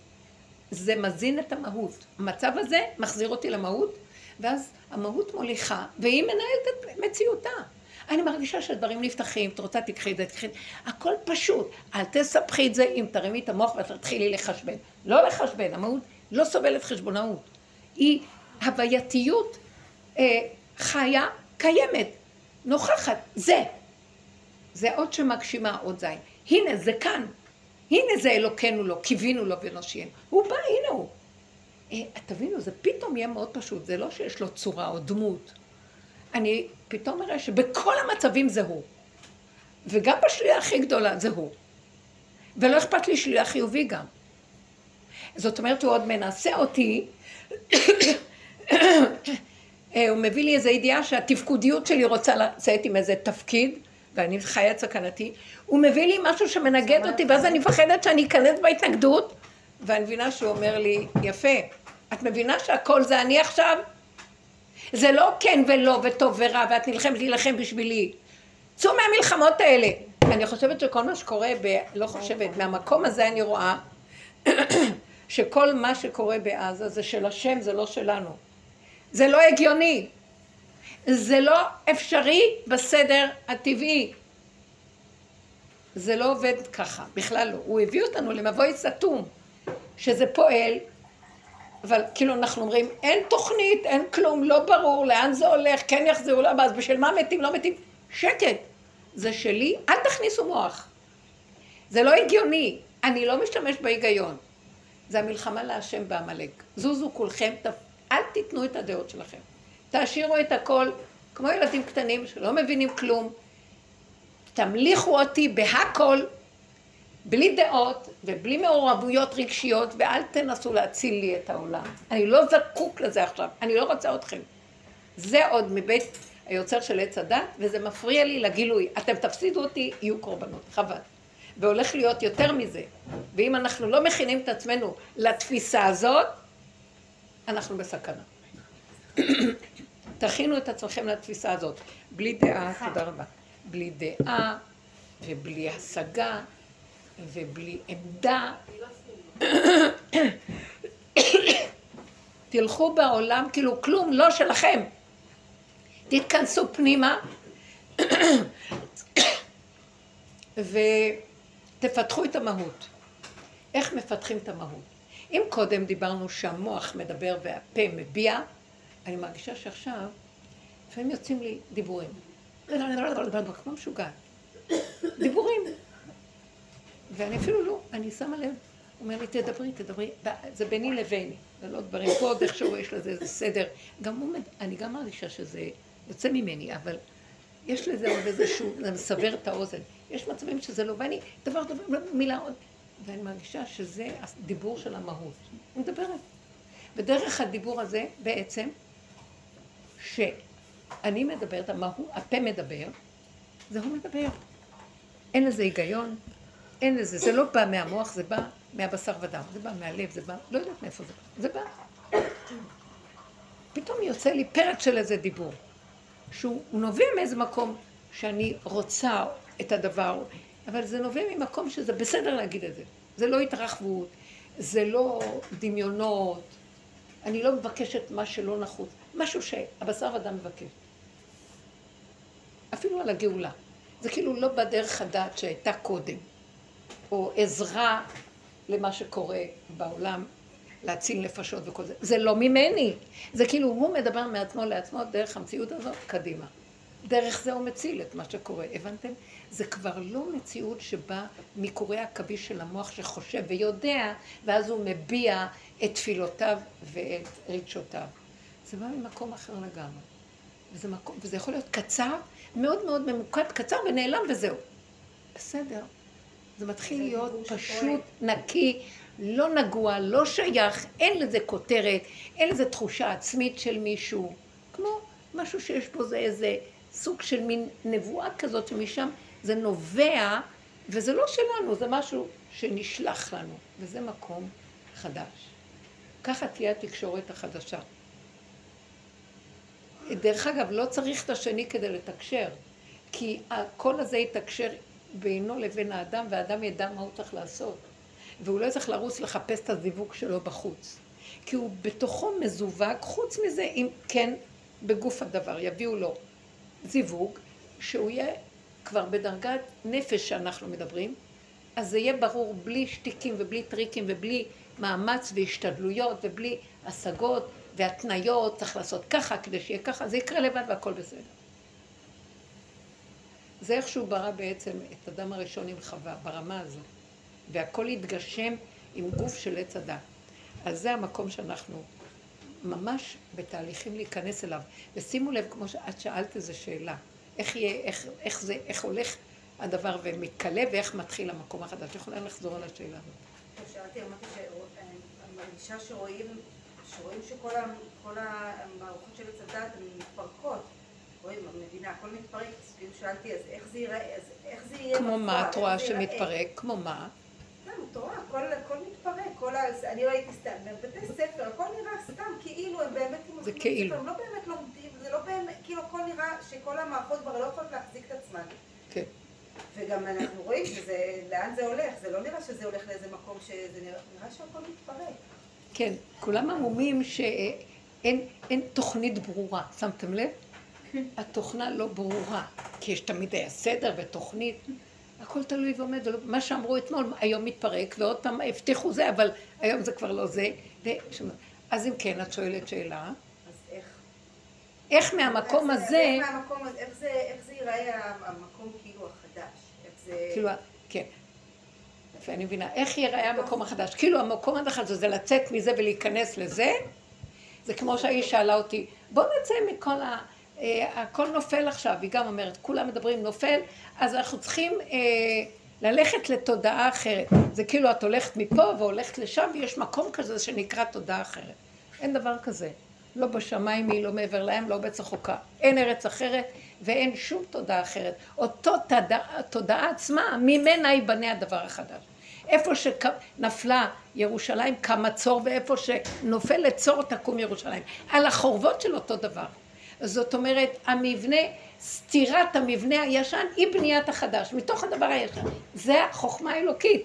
זה מזין את המהות. המצב הזה מחזיר אותי למהות, ואז המהות מוליכה, והיא מנהלת את מציאותה. אני מרגישה שהדברים נפתחים, את רוצה תקחי את זה, תקחי את זה, הכל פשוט. אל תספחי את זה אם תרימי את המוח ותתחילי לחשבן. לא לחשבן, המהות לא סובלת חשבונאות. היא הווייתיות אה, חיה, קיימת, נוכחת, זה. זה עוד שמגשימה עוד זין. הנה, זה כאן. הנה זה אלוקינו לו, קיווינו לו ונושיינו. הוא בא, הנה הוא. אה, תבינו, זה פתאום יהיה מאוד פשוט, זה לא שיש לו צורה או דמות. אני פתאום אראה שבכל המצבים זה הוא. וגם בשלילה הכי גדולה זה הוא. ולא אכפת לי שלילה חיובי גם. זאת אומרת, הוא עוד מנסה אותי, אה, הוא מביא לי איזו ידיעה שהתפקודיות שלי רוצה לצאת עם איזה תפקיד, ואני חיה סכנתי, הוא מביא לי משהו שמנגד אותי, ואז אני מפחדת שאני אכנס בהתנגדות, ואני מבינה שהוא אומר לי, יפה, את מבינה שהכל זה אני עכשיו? זה לא כן ולא וטוב ורע ואת נלחמת להילחם בשבילי. צאו מהמלחמות האלה. אני חושבת שכל מה שקורה, ב... לא חושבת, מהמקום הזה אני רואה שכל מה שקורה בעזה זה של השם, זה לא שלנו. זה לא הגיוני. זה לא אפשרי בסדר הטבעי. זה לא עובד ככה, בכלל לא. הוא הביא אותנו למבוי סתום, שזה פועל אבל כאילו אנחנו אומרים, אין תוכנית, אין כלום, לא ברור לאן זה הולך, כן יחזרו לבא, אז בשביל מה מתים, לא מתים? שקט. זה שלי, אל תכניסו מוח. זה לא הגיוני, אני לא משתמש בהיגיון. זה המלחמה להשם בעמלק. זוזו כולכם. אל תיתנו את הדעות שלכם. תשאירו את הכל, כמו ילדים קטנים שלא מבינים כלום. תמליכו אותי בהכל, בלי דעות ובלי מעורבויות רגשיות, ואל תנסו להציל לי את העולם. אני לא זקוק לזה עכשיו, אני לא רוצה אתכם. זה עוד מבית היוצר של עץ הדת, וזה מפריע לי לגילוי. אתם תפסידו אותי, יהיו קורבנות, חבל. והולך להיות יותר מזה. ואם אנחנו לא מכינים את עצמנו לתפיסה הזאת, אנחנו בסכנה. תכינו את עצמכם לתפיסה הזאת. בלי דעה, תודה רבה. בלי דעה ובלי השגה ובלי עמדה. תלכו בעולם כאילו כלום לא שלכם. תתכנסו פנימה ותפתחו את המהות. איך מפתחים את המהות? אם קודם דיברנו שהמוח מדבר והפה מביע, אני מרגישה שעכשיו לפעמים יוצאים לי דיבורים. כמו משוגעת. דיבורים. ואני אפילו לא, אני שמה לב, אומר לי, תדברי, תדברי, זה ביני לביני, זה לא דברים, פה עוד איכשהו יש לזה איזה סדר. גם הוא, אני גם מרגישה שזה יוצא ממני, אבל יש לזה עוד איזשהו, זה מסבר את האוזן. יש מצבים שזה לא, ואני, דבר, דבר, מילה עוד, ואני מרגישה שזה הדיבור של המהות. אני מדברת. ודרך הדיבור הזה בעצם, שאני מדברת, המהות, הפה מדבר, זה הוא מדבר. אין לזה היגיון, אין לזה, זה לא בא מהמוח, זה בא מהבשר ודם, זה בא מהלב, זה בא, לא יודעת מאיפה זה בא, זה בא. פתאום יוצא לי פרק של איזה דיבור, שהוא נובע מאיזה מקום שאני רוצה את הדבר, אבל זה נובע ממקום שזה בסדר להגיד את זה. זה לא התרחבות, זה לא דמיונות, אני לא מבקשת מה שלא נחוץ, משהו שהבשר ודם מבקש. אפילו על הגאולה. זה כאילו לא בדרך הדעת שהייתה קודם, או עזרה למה שקורה בעולם, להציל נפשות וכל זה. זה לא ממני. זה כאילו הוא מדבר מעצמו לעצמו דרך המציאות הזאת קדימה. דרך זה הוא מציל את מה שקורה. הבנתם? זה כבר לא מציאות שבאה מקורי עכביש של המוח שחושב ויודע, ואז הוא מביע את תפילותיו ואת רגשותיו. זה בא ממקום אחר לגמרי. וזה, מקום, וזה יכול להיות קצר, מאוד מאוד ממוקד, קצר ונעלם וזהו. בסדר. זה מתחיל זה להיות פשוט נקי, לא נגוע, לא שייך, אין לזה כותרת, אין לזה תחושה עצמית של מישהו. כמו משהו שיש בו זה איזה סוג של מין נבואה כזאת שמשם זה נובע, וזה לא שלנו, זה משהו שנשלח לנו, וזה מקום חדש. ככה תהיה התקשורת החדשה. דרך אגב, לא צריך את השני כדי לתקשר, כי הקול הזה יתקשר בינו לבין האדם, והאדם ידע מה הוא צריך לעשות. והוא לא צריך לרוץ לחפש את הזיווג שלו בחוץ. כי הוא בתוכו מזווק, חוץ מזה, אם כן, בגוף הדבר, יביאו לו זיווג, שהוא יהיה כבר בדרגת נפש שאנחנו מדברים, אז זה יהיה ברור בלי שטיקים ובלי טריקים ובלי מאמץ והשתדלויות ובלי השגות והתניות, צריך לעשות ככה כדי שיהיה ככה, זה יקרה לבד והכל בסדר. זה איך שהוא ברא בעצם את אדם הראשון עם חווה, ברמה הזו. והכל יתגשם עם גוף של עץ הדת. אז זה המקום שאנחנו ממש בתהליכים להיכנס אליו. ושימו לב, כמו שאת שאלת איזו שאלה, איך, יהיה, איך, איך, זה, איך הולך הדבר ומתכלה ואיך מתחיל המקום החדש. את יכולה לחזור על השאלה הזאת. שאלתי, אמרתי שאני מרגישה שרואים, שרואים שכל המערכות של עץ הדת הן מתפרקות. רואים, המדינה, הכל מתפרק, אז כאילו שאלתי, אז איך זה ייראה, אז איך זה יהיה כמו מה את רואה שמתפרק? כמו מה? סתם, את רואה, הכל מתפרק, כל ה... אני ראיתי סתם, בבתי ספר, הכל נראה סתם, כאילו הם באמת... זה כאילו. הם לא באמת לומדים, זה לא באמת, כאילו הכל נראה שכל המערכות כבר לא יכולות להחזיק את עצמן. כן. וגם אנחנו רואים שזה, לאן זה הולך, זה לא נראה שזה הולך לאיזה מקום שזה נראה, נראה שהכל מתפרק. כן, כולם עמומים שאין תוכנית ברורה, שמתם לב? התוכנה לא ברורה, כי יש תמיד היה סדר ותוכנית. הכל תלוי ועומד, מה שאמרו אתמול, היום מתפרק, ועוד פעם הבטיחו זה, אבל היום זה כבר לא זה. אז אם כן, את שואלת שאלה. אז איך? איך מהמקום איך הזה... איך מהמקום הזה, איך זה, איך זה ייראה המקום כאילו החדש? איך זה... כאילו, כן. יפה, אני מבינה. איך ייראה המקום החדש? כאילו המקום החדש זה לצאת מזה ולהיכנס לזה. זה כמו שהאיש שאלה אותי, בוא נצא מכל ה... אה, הכל נופל עכשיו, היא גם אומרת, כולם מדברים נופל, אז אנחנו צריכים אה, ללכת לתודעה אחרת. זה כאילו את הולכת מפה והולכת לשם, ויש מקום כזה שנקרא תודעה אחרת. אין דבר כזה. לא בשמיים היא, לא מעבר להם, לא בעץ החוקה. אין ארץ אחרת ואין שום תודעה אחרת. אותו תודעה, תודעה עצמה, ממנה ייבנה הדבר החדש. איפה שנפלה ירושלים קם מצור, ואיפה שנופל לצור תקום ירושלים. על החורבות של אותו דבר. זאת אומרת, המבנה, סתירת המבנה הישן היא בניית החדש, מתוך הדבר הישן. זה החוכמה האלוקית.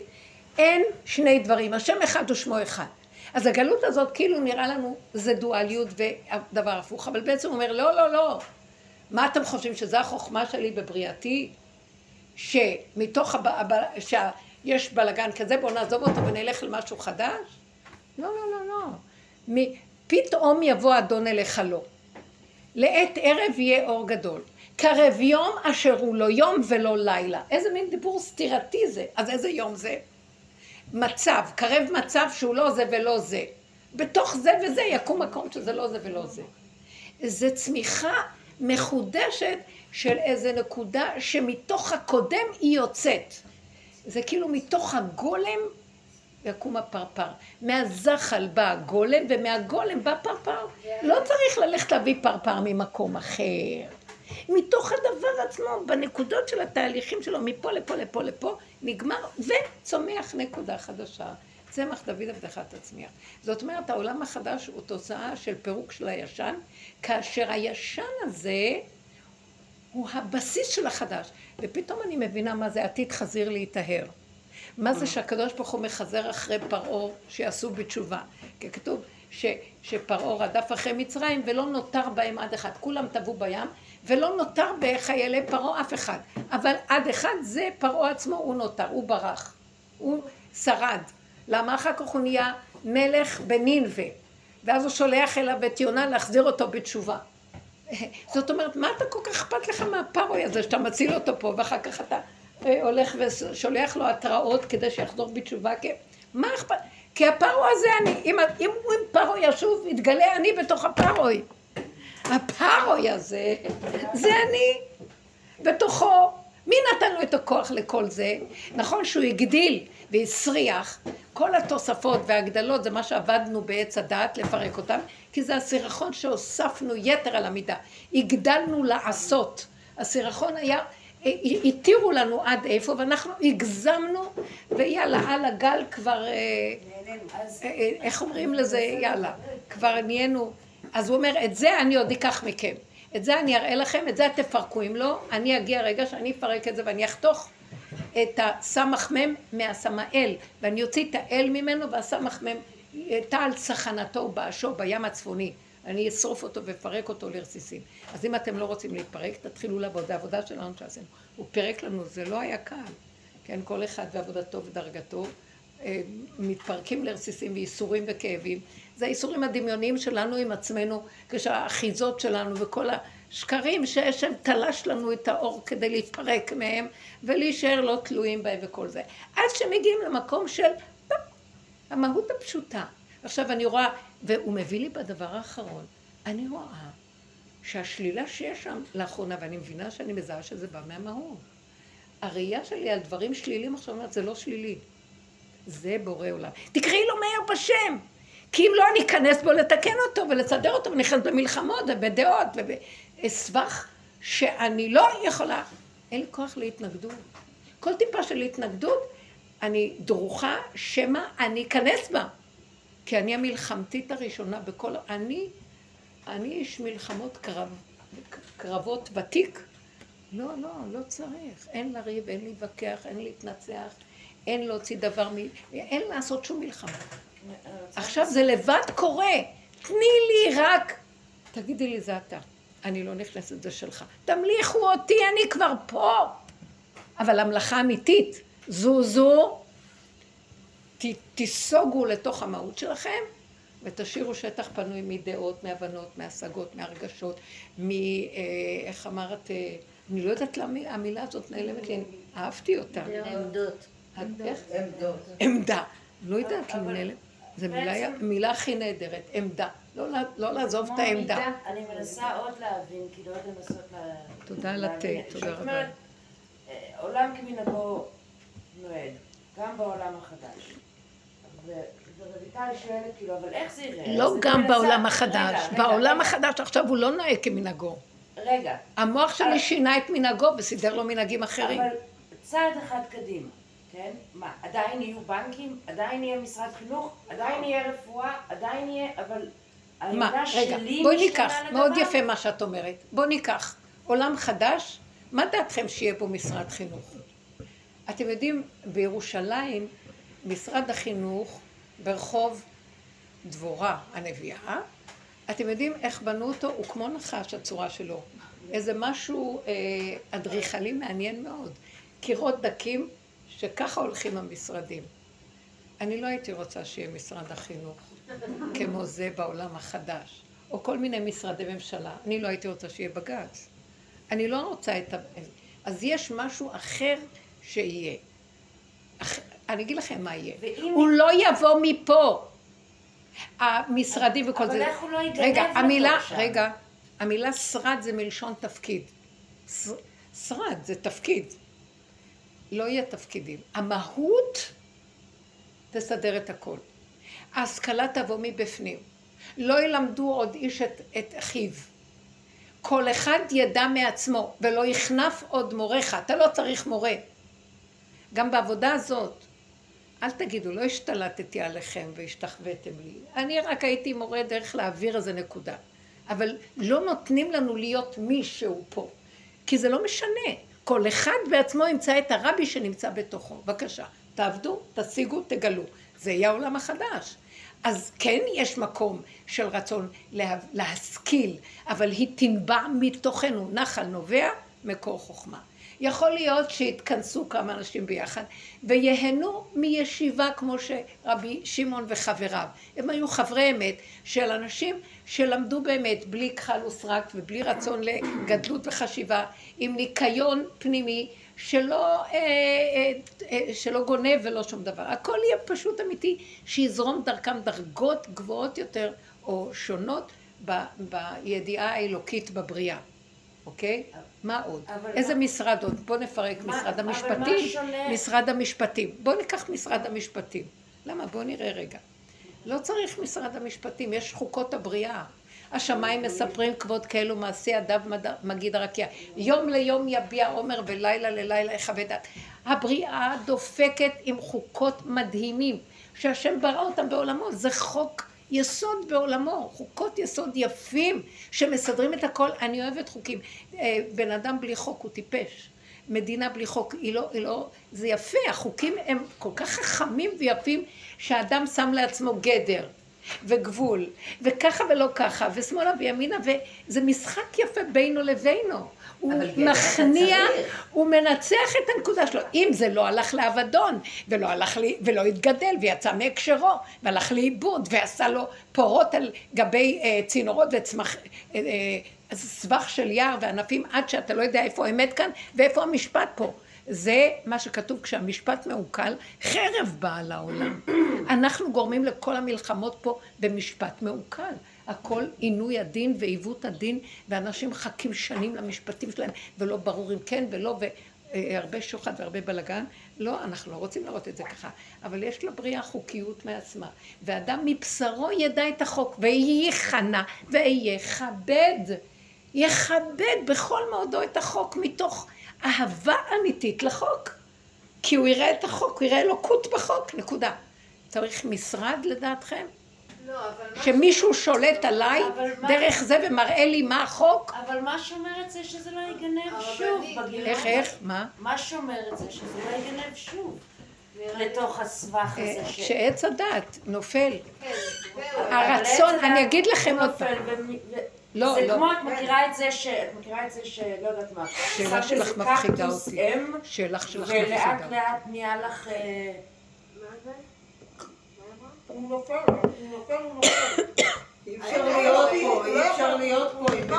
אין שני דברים, השם אחד ושמו אחד. אז הגלות הזאת כאילו נראה לנו זה דואליות ודבר הפוך, אבל בעצם הוא אומר לא, לא, לא. מה אתם חושבים שזו החוכמה שלי בבריאתי? שמתוך, הב... הב... שיש בלאגן כזה, בואו נעזוב אותו ונלך למשהו חדש? לא, לא, לא, לא. פתאום יבוא אדון אליך לא. לעת ערב יהיה אור גדול. קרב יום אשר הוא לא יום ולא לילה. איזה מין דיבור סתירתי זה. אז איזה יום זה? מצב, קרב מצב שהוא לא זה ולא זה. בתוך זה וזה יקום מקום שזה לא זה ולא זה. זה צמיחה מחודשת של איזה נקודה שמתוך הקודם היא יוצאת. זה כאילו מתוך הגולם יקום הפרפר. מהזחל בא הגולם, ומהגולם בא פרפר. לא צריך ללכת להביא פרפר ממקום אחר. מתוך הדבר עצמו, בנקודות של התהליכים שלו, מפה לפה לפה לפה, נגמר, וצומח נקודה חדשה. צמח דוד עבדך תצמיח. זאת אומרת, העולם החדש הוא תוצאה של פירוק של הישן, כאשר הישן הזה הוא הבסיס של החדש. ופתאום אני מבינה מה זה עתיד חזיר להיטהר. מה זה שהקדוש ברוך הוא מחזר אחרי פרעה שיעשו בתשובה? כי כתוב שפרעה רדף אחרי מצרים ולא נותר בהם עד אחד. כולם טבעו בים ולא נותר בחיילי פרעה אף אחד. אבל עד אחד זה פרעה עצמו, הוא נותר, הוא ברח. הוא שרד. למה אחר כך הוא נהיה מלך בנינווה, ואז הוא שולח אליו את יונה להחזיר אותו בתשובה. זאת אומרת, מה אתה כל כך אכפת לך מהפרוי הזה שאתה מציל אותו פה, ואחר כך אתה אה, הולך ושולח לו התראות כדי שיחזור בתשובה? כי... מה אכפת? כי הפרוי הזה אני, אם, אם עם פרוי ישוב, יתגלה אני בתוך הפרוי. הפרוי הזה, זה אני בתוכו. מי נתן לו את הכוח לכל זה? נכון שהוא הגדיל והסריח, כל התוספות וההגדלות זה מה שעבדנו בעץ הדעת לפרק אותם, כי זה הסירחון שהוספנו יתר על המידה. הגדלנו לעשות. הסירחון היה, התירו לנו עד איפה, ואנחנו הגזמנו, ויאללה, על הגל כבר, אה, אה, איך אומרים לזה, יאללה, כבר נהיינו, אז הוא אומר, את זה אני עוד אקח מכם. את זה אני אראה לכם, את זה תפרקו. אם לא, אני אגיע רגע שאני אפרק את זה ואני אחתוך את הסמ"ך מ' מהסמאל, ואני אוציא את האל ממנו, והסמ"ך מ' טל צחנתו ובאשו בים הצפוני. אני אשרוף אותו ואפרק אותו לרסיסים. אז אם אתם לא רוצים להתפרק, תתחילו לעבוד. זה עבודה שלנו שעשינו. הוא פירק לנו, זה לא היה קל. כן, כל אחד ועבודתו ודרגתו. אה, מתפרקים לרסיסים וייסורים וכאבים. זה הייסורים הדמיוניים שלנו עם עצמנו, כשהאחיזות שלנו וכל השקרים שהשם תלש לנו את האור כדי להתפרק מהם ולהישאר לא תלויים בהם וכל זה. עד שמגיעים למקום של המהות הפשוטה. עכשיו אני רואה, והוא מביא לי בדבר האחרון, אני רואה שהשלילה שיש שם לאחרונה, ואני מבינה שאני מזהה שזה בא מהמהות. הראייה שלי על דברים שליליים עכשיו אומרת, זה לא שלילי. זה בורא עולם. תקראי לו מאיר בשם. כי אם לא, אני אכנס בו לתקן אותו ולסדר אותו, ואני נכנס במלחמות ובדעות ובסבך שאני לא יכולה. אין לי כוח להתנגדות. כל טיפה של התנגדות, אני דרוכה, שמא אני אכנס בה. כי אני המלחמתית הראשונה בכל... אני, אני איש מלחמות קרב, קרבות ותיק. לא, לא, לא צריך. אין לריב, אין להתווכח, אין להתנצח, אין להוציא דבר מ... אין לעשות שום מלחמה. עכשיו זה לבד קורה. תני לי רק... תגידי לי, זה אתה. אני לא נכנסת, זה שלך. תמליכו אותי, אני כבר פה. אבל המלאכה אמיתית, זו זו, ת, תיסוגו לתוך המהות שלכם ותשאירו שטח פנוי מדעות, מהבנות, מהשגות, מהרגשות, מ... אה, איך אמרת? אה, אני לא יודעת למה המילה הזאת נעלמת לי, אהבתי אותה. עמדות. עמדות. עמדה. לא יודעת אם נעלמת. זו מילה הכי נהדרת, עמדה. לא, לא לעזוב את העמדה. אני מנסה עוד להבין, כאילו עוד לנסות ל... תודה על התה, תודה רבה. אה, עולם כמנהגו נוהג, גם בעולם החדש. ורויטל שואלת, כאילו, אבל איך זה יראה? לא גם בעולם החדש. בעולם החדש עכשיו הוא לא נוהג כמנהגו. רגע. המוח שלי שינה את מנהגו וסידר לו מנהגים אחרים. אבל צעד אחד קדימה. כן? מה, עדיין יהיו בנקים? עדיין יהיה משרד חינוך? עדיין יהיה רפואה? עדיין יהיה... אבל מה, רגע, בואי ניקח, מאוד יפה מה שאת אומרת. בואי ניקח עולם חדש, מה דעתכם שיהיה פה משרד חינוך? אתם יודעים, בירושלים, משרד החינוך ברחוב דבורה הנביאה, אתם יודעים איך בנו אותו? הוא כמו נחש, הצורה שלו. איזה משהו אה, אדריכלי מעניין מאוד. קירות דקים, שככה הולכים המשרדים. אני לא הייתי רוצה שיהיה משרד החינוך כמו זה בעולם החדש, או כל מיני משרדי ממשלה. אני לא הייתי רוצה שיהיה בג"ץ. אני לא רוצה את ה... אז יש משהו אחר שיהיה. אח... אני אגיד לכם מה יהיה. ואם... הוא לא יבוא מפה. המשרדים וכל אבל זה. אבל איך הוא לא יגנב רגע, המילה, רגע, המילה שרד זה מלשון תפקיד. שרד זה תפקיד. לא יהיה תפקידים. המהות תסדר את הכל. ההשכלה תבוא מבפנים. לא ילמדו עוד איש את, את אחיו. כל אחד ידע מעצמו, ולא יכנף עוד מורך. אתה לא צריך מורה. גם בעבודה הזאת, אל תגידו, לא השתלטתי עליכם והשתחוויתם לי. אני רק הייתי מורה דרך להעביר איזה נקודה. אבל לא נותנים לנו להיות מישהו פה. כי זה לא משנה. כל אחד בעצמו ימצא את הרבי שנמצא בתוכו. בבקשה, תעבדו, תשיגו, תגלו. זה יהיה העולם החדש. אז כן יש מקום של רצון לה, להשכיל, אבל היא תנבע מתוכנו, נחל נובע מקור חוכמה. יכול להיות שיתכנסו כמה אנשים ביחד ויהנו מישיבה כמו שרבי שמעון וחבריו. הם היו חברי אמת של אנשים שלמדו באמת בלי כחל וסרק ובלי רצון לגדלות וחשיבה, עם ניקיון פנימי שלא, אה, אה, אה, שלא גונב ולא שום דבר. הכל יהיה פשוט אמיתי, שיזרום דרכם דרגות גבוהות יותר או שונות ב, בידיעה האלוקית בבריאה. אוקיי? מה עוד? איזה מה... משרד עוד? בואו נפרק מה, משרד המשפטים. משרד המשפטים. בואו ניקח משרד המשפטים. למה? בואו נראה רגע. לא צריך משרד המשפטים, יש חוקות הבריאה. השמיים מספרים כבוד כאלו מעשי ידיו מגיד הרקיע. יום ליום יביע עומר ולילה ללילה יכבד דעת. הבריאה דופקת עם חוקות מדהימים, שהשם ברא אותם בעולמו. זה חוק יסוד בעולמו, חוקות יסוד יפים שמסדרים את הכל. אני אוהבת חוקים. אה, בן אדם בלי חוק הוא טיפש. מדינה בלי חוק, היא לא, היא לא, זה יפה, החוקים הם כל כך חכמים ויפים שהאדם שם לעצמו גדר. וגבול, וככה ולא ככה, ושמאלה וימינה, וזה משחק יפה בינו לבינו. הוא מכניע, הוא מנצח את הנקודה שלו. אם זה לא הלך לאבדון, ולא הלך לי, ולא התגדל, ויצא מהקשרו, והלך לאיבוד, ועשה לו פורות על גבי אה, צינורות וצמח... אה, אה, סבך של יער וענפים עד שאתה לא יודע איפה האמת כאן ואיפה המשפט פה. זה מה שכתוב כשהמשפט מעוקל, חרב באה לעולם. אנחנו גורמים לכל המלחמות פה במשפט מעוקל. הכל עינוי הדין ועיוות הדין, ואנשים מחכים שנים למשפטים שלהם, ולא ברור אם כן ולא, והרבה שוחד והרבה בלאגן. לא, אנחנו לא רוצים לראות את זה ככה. אבל יש לבריאה חוקיות מעצמה. ואדם מבשרו ידע את החוק, וייכנע ויכבד. יכבד בכל מאודו את החוק מתוך אהבה אמיתית לחוק. כי הוא יראה את החוק, הוא יראה אלוקות בחוק, נקודה. צריך משרד לדעתכם? לא, אבל שמישהו שולט עליי דרך זה ומראה לי מה החוק? אבל מה שומר את זה שזה לא יגנב שוב? איך, איך? מה? מה שומר את זה שזה לא יגנב שוב? לתוך הסבך הזה ש... שעץ הדת נופל. כן, הרצון, אני אגיד לכם עוד פעם. לא, זה לא. כמו, את מכירה את זה ש... את מכירה את זה ש... לא יודעת מה. שאלה שלך מפחידה אותי. שאלה שלך מפחידה. ולאט לאט נהיה לך... אה, הוא נופל, הוא נופל, הוא נופל. אי אפשר להיות פה, אי אפשר להיות פה עם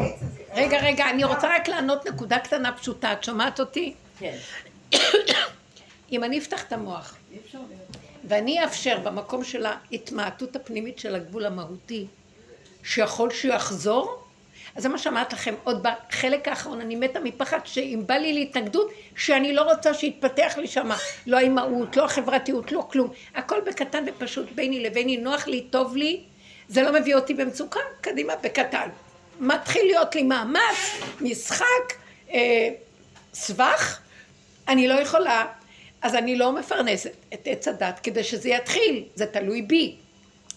עץ רגע, רגע, אני רוצה רק לענות נקודה קטנה פשוטה. את שומעת אותי? כן. אם אני אפתח את המוח, ואני אאפשר במקום של ההתמעטות הפנימית של הגבול המהותי, שיכול שהוא יחזור? אז זה מה שאמרת לכם, עוד בחלק האחרון. אני מתה מפחד שאם בא לי להתנגדות, שאני לא רוצה שיתפתח לי שמה, לא האימהות, לא החברתיות, לא כלום, הכל בקטן ופשוט. ביני לביני, נוח לי, טוב לי, זה לא מביא אותי במצוקה, קדימה, בקטן. מתחיל להיות לי מאמץ, משחק, אה, סבך, אני לא יכולה, אז אני לא מפרנסת את עץ הדת כדי שזה יתחיל, זה תלוי בי.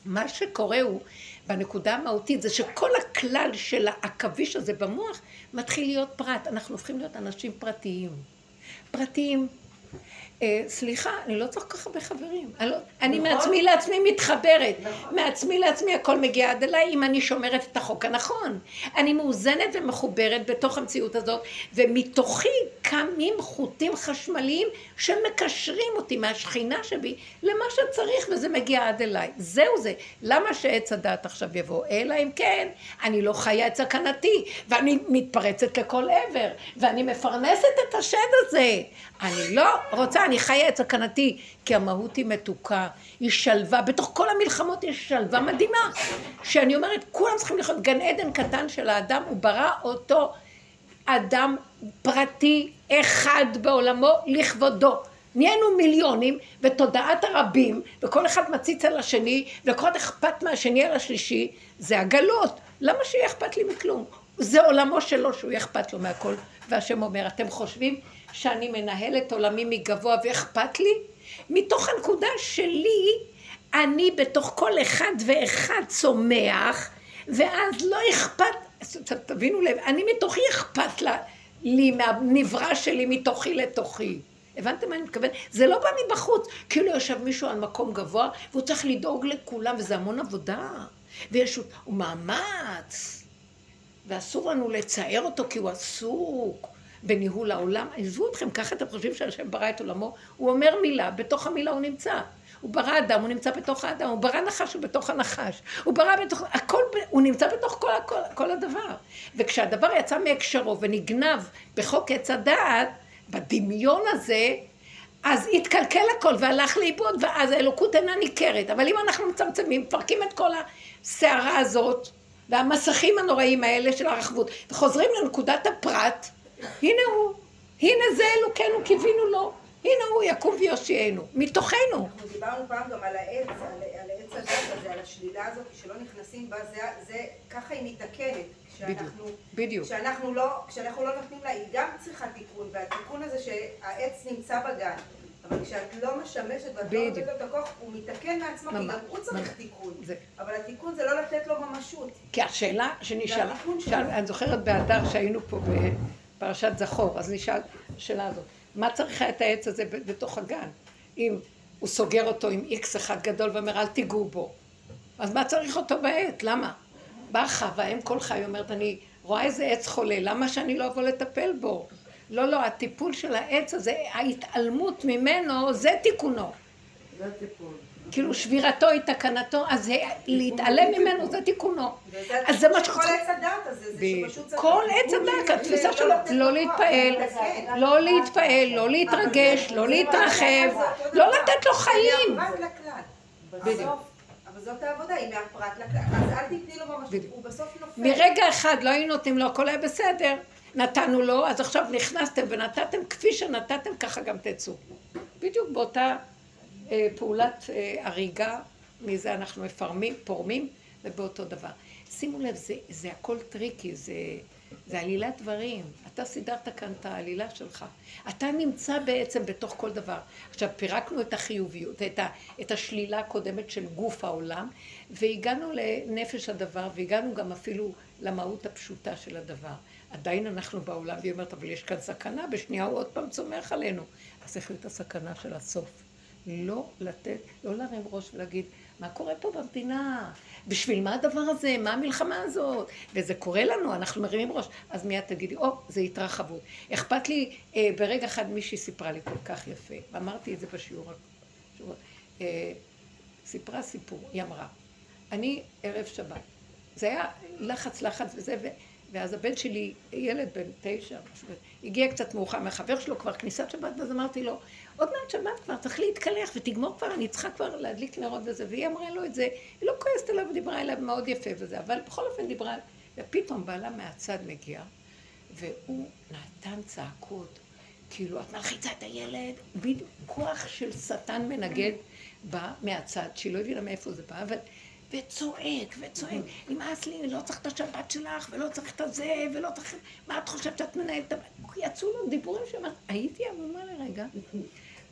מה שקורה הוא בנקודה המהותית זה שכל הכלל של העכביש הזה במוח מתחיל להיות פרט. אנחנו הופכים להיות אנשים פרטיים. פרטיים. אה, סליחה, אני לא צריך כל כך הרבה חברים. אני, לא, נכון. מעצמי לעצמי מתחברת. נכון. מעצמי לעצמי הכל מגיע עד אליי אם אני שומרת את החוק הנכון. אני מאוזנת ומחוברת בתוך המציאות הזאת, ומתוכי קמים חוטים חשמליים שמקשרים אותי מהשכינה שבי למה שצריך, וזה מגיע עד אליי. זהו זה. למה שעץ הדעת עכשיו יבוא? אלא אם כן, אני לא חיה את סכנתי, ואני מתפרצת לכל עבר, ואני מפרנסת את השד הזה. אני לא רוצה, אני חיה את סכנתי, כי המהות היא מתוקה, היא שלווה, בתוך כל המלחמות יש שלווה מדהימה, שאני אומרת, כולם צריכים לחיות גן עדן קטן של האדם, הוא ברא אותו אדם פרטי אחד בעולמו לכבודו. נהיינו מיליונים, ותודעת הרבים, וכל אחד מציץ על השני, וכל אחד אכפת מהשני על השלישי, זה הגלות. למה שיהיה אכפת לי מכלום? זה עולמו שלו שהוא יהיה אכפת לו מהכל. והשם אומר, אתם חושבים שאני מנהל את עולמי מגבוה ואכפת לי? מתוך הנקודה שלי, אני בתוך כל אחד ואחד צומח, ואז לא אכפת, תבינו לב, אני מתוכי אכפת לה, לי מהנברא שלי מתוכי לתוכי. הבנתם מה אני מתכוון? זה לא בא מבחוץ, כאילו יושב מישהו על מקום גבוה, והוא צריך לדאוג לכולם, וזה המון עבודה. ויש, הוא מאמץ. ואסור לנו לצער אותו כי הוא עסוק בניהול העולם. עזבו אתכם, ככה אתם חושבים שהשם ברא את עולמו? הוא אומר מילה, בתוך המילה הוא נמצא. הוא ברא אדם, הוא נמצא בתוך האדם, הוא ברא נחש, הוא בתוך הנחש. הוא ברא בתוך, הכל, הוא נמצא בתוך כל, כל, כל הדבר. וכשהדבר יצא מהקשרו ונגנב בחוק עץ הדעת, בדמיון הזה, אז התקלקל הכל והלך לאיבוד, ואז האלוקות אינה ניכרת. אבל אם אנחנו מצמצמים, מפרקים את כל הסערה הזאת, והמסכים הנוראים האלה של הרחבות, וחוזרים לנקודת הפרט, הנה הוא, הנה זה אלוקינו, קיווינו לו, הנה הוא יקום ויושיענו, מתוכנו. אנחנו דיברנו פעם גם על העץ, על, על עץ הדת הזה, על השלילה הזאת, שלא נכנסים בה, זה, זה, ככה היא מתקנת. כשאנחנו, בדיוק. כשאנחנו לא, כשאנחנו לא נותנים לה, היא גם צריכה תיקון, והתיקון הזה שהעץ נמצא בגן. אבל כשאת לא משמשת ואת לא נותנת לו את הכוח, הוא מתקן מעצמו, כי גם הוא צריך תיקון. אבל התיקון זה לא לתת לו ממשות. כי השאלה שנשאלה, אני זוכרת באדר שהיינו פה בפרשת זכור, אז נשאל השאלה הזאת, מה צריך את העץ הזה בתוך הגן? אם הוא סוגר אותו עם איקס אחד גדול ואומר אל תיגעו בו, אז מה צריך אותו בעט? למה? באה חווה, אם כל חי אומרת, אני רואה איזה עץ חולה, למה שאני לא אבוא לטפל בו? לא, לא, הטיפול של העץ הזה, ההתעלמות ממנו, זה תיקונו. זה טיפול. כאילו שבירתו היא תקנתו, אז להתעלם ממנו זה תיקונו. אז זה מה שכל עץ הדת הזה, זה שפשוט צריך... כל עץ הדת, התפיסה שלו, לא להתפעל, לא להתפעל, לא להתרגש, לא להתרחב, לא לתת לו חיים. בדיוק. אבל זאת העבודה, היא מהפרט לכלל. אז אל תתני לו ממש, הוא בסוף נופל. מרגע אחד לא היינו נותנים לו, הכל היה בסדר. נתנו לו, אז עכשיו נכנסתם ונתתם, כפי שנתתם, ככה גם תצאו. בדיוק באותה פעולת אה, הריגה, מזה אנחנו מפרמים, פורמים, ובאותו דבר. שימו לב, זה, זה הכל טריקי, זה, זה עלילת דברים. אתה סידרת כאן את העלילה שלך. אתה נמצא בעצם בתוך כל דבר. עכשיו, פירקנו את החיוביות, את, ה, את השלילה הקודמת של גוף העולם, והגענו לנפש הדבר, והגענו גם אפילו למהות הפשוטה של הדבר. עדיין אנחנו בעולם, והיא אומרת, אבל יש כאן סכנה, בשנייה הוא עוד פעם צומח עלינו. אז איך להיות הסכנה של הסוף? לא לתת, לא להרים ראש ולהגיד, מה קורה פה במדינה? בשביל מה הדבר הזה? מה המלחמה הזאת? וזה קורה לנו, אנחנו מרימים ראש. אז מיד תגידי, או, זה התרחבות. אכפת לי, אה, ברגע אחד מישהי סיפרה לי כל כך יפה, ואמרתי את זה בשיעור, אה, סיפרה סיפור, היא אמרה, אני ערב שבת, זה היה לחץ לחץ וזה, ו... ואז הבן שלי, ילד בן תשע, הגיע קצת מאוחר מהחבר שלו, כבר כניסת שבת, ואז אמרתי לו, עוד מעט שבת כבר, צריך להתקלח ותגמור כבר, אני צריכה כבר להדליק נרות וזה, והיא אמרה לו את זה, היא לא כועסת עליו ודיברה אליו מאוד יפה וזה, אבל בכל אופן דיברה, ופתאום בעלה מהצד מגיע, והוא נתן צעקות, כאילו, את מלחיצה את הילד, בדיוק כוח של שטן מנגד בא מהצד, שהיא לא הבינה מאיפה זה בא, אבל... וצועק, וצועק, נמאס לי, לא צריך את השבת שלך, ולא צריך את הזה, ולא צריך... מה את חושבת שאת מנהלת? יצאו לו דיבורים שאמרת, הייתי עמומה לרגע,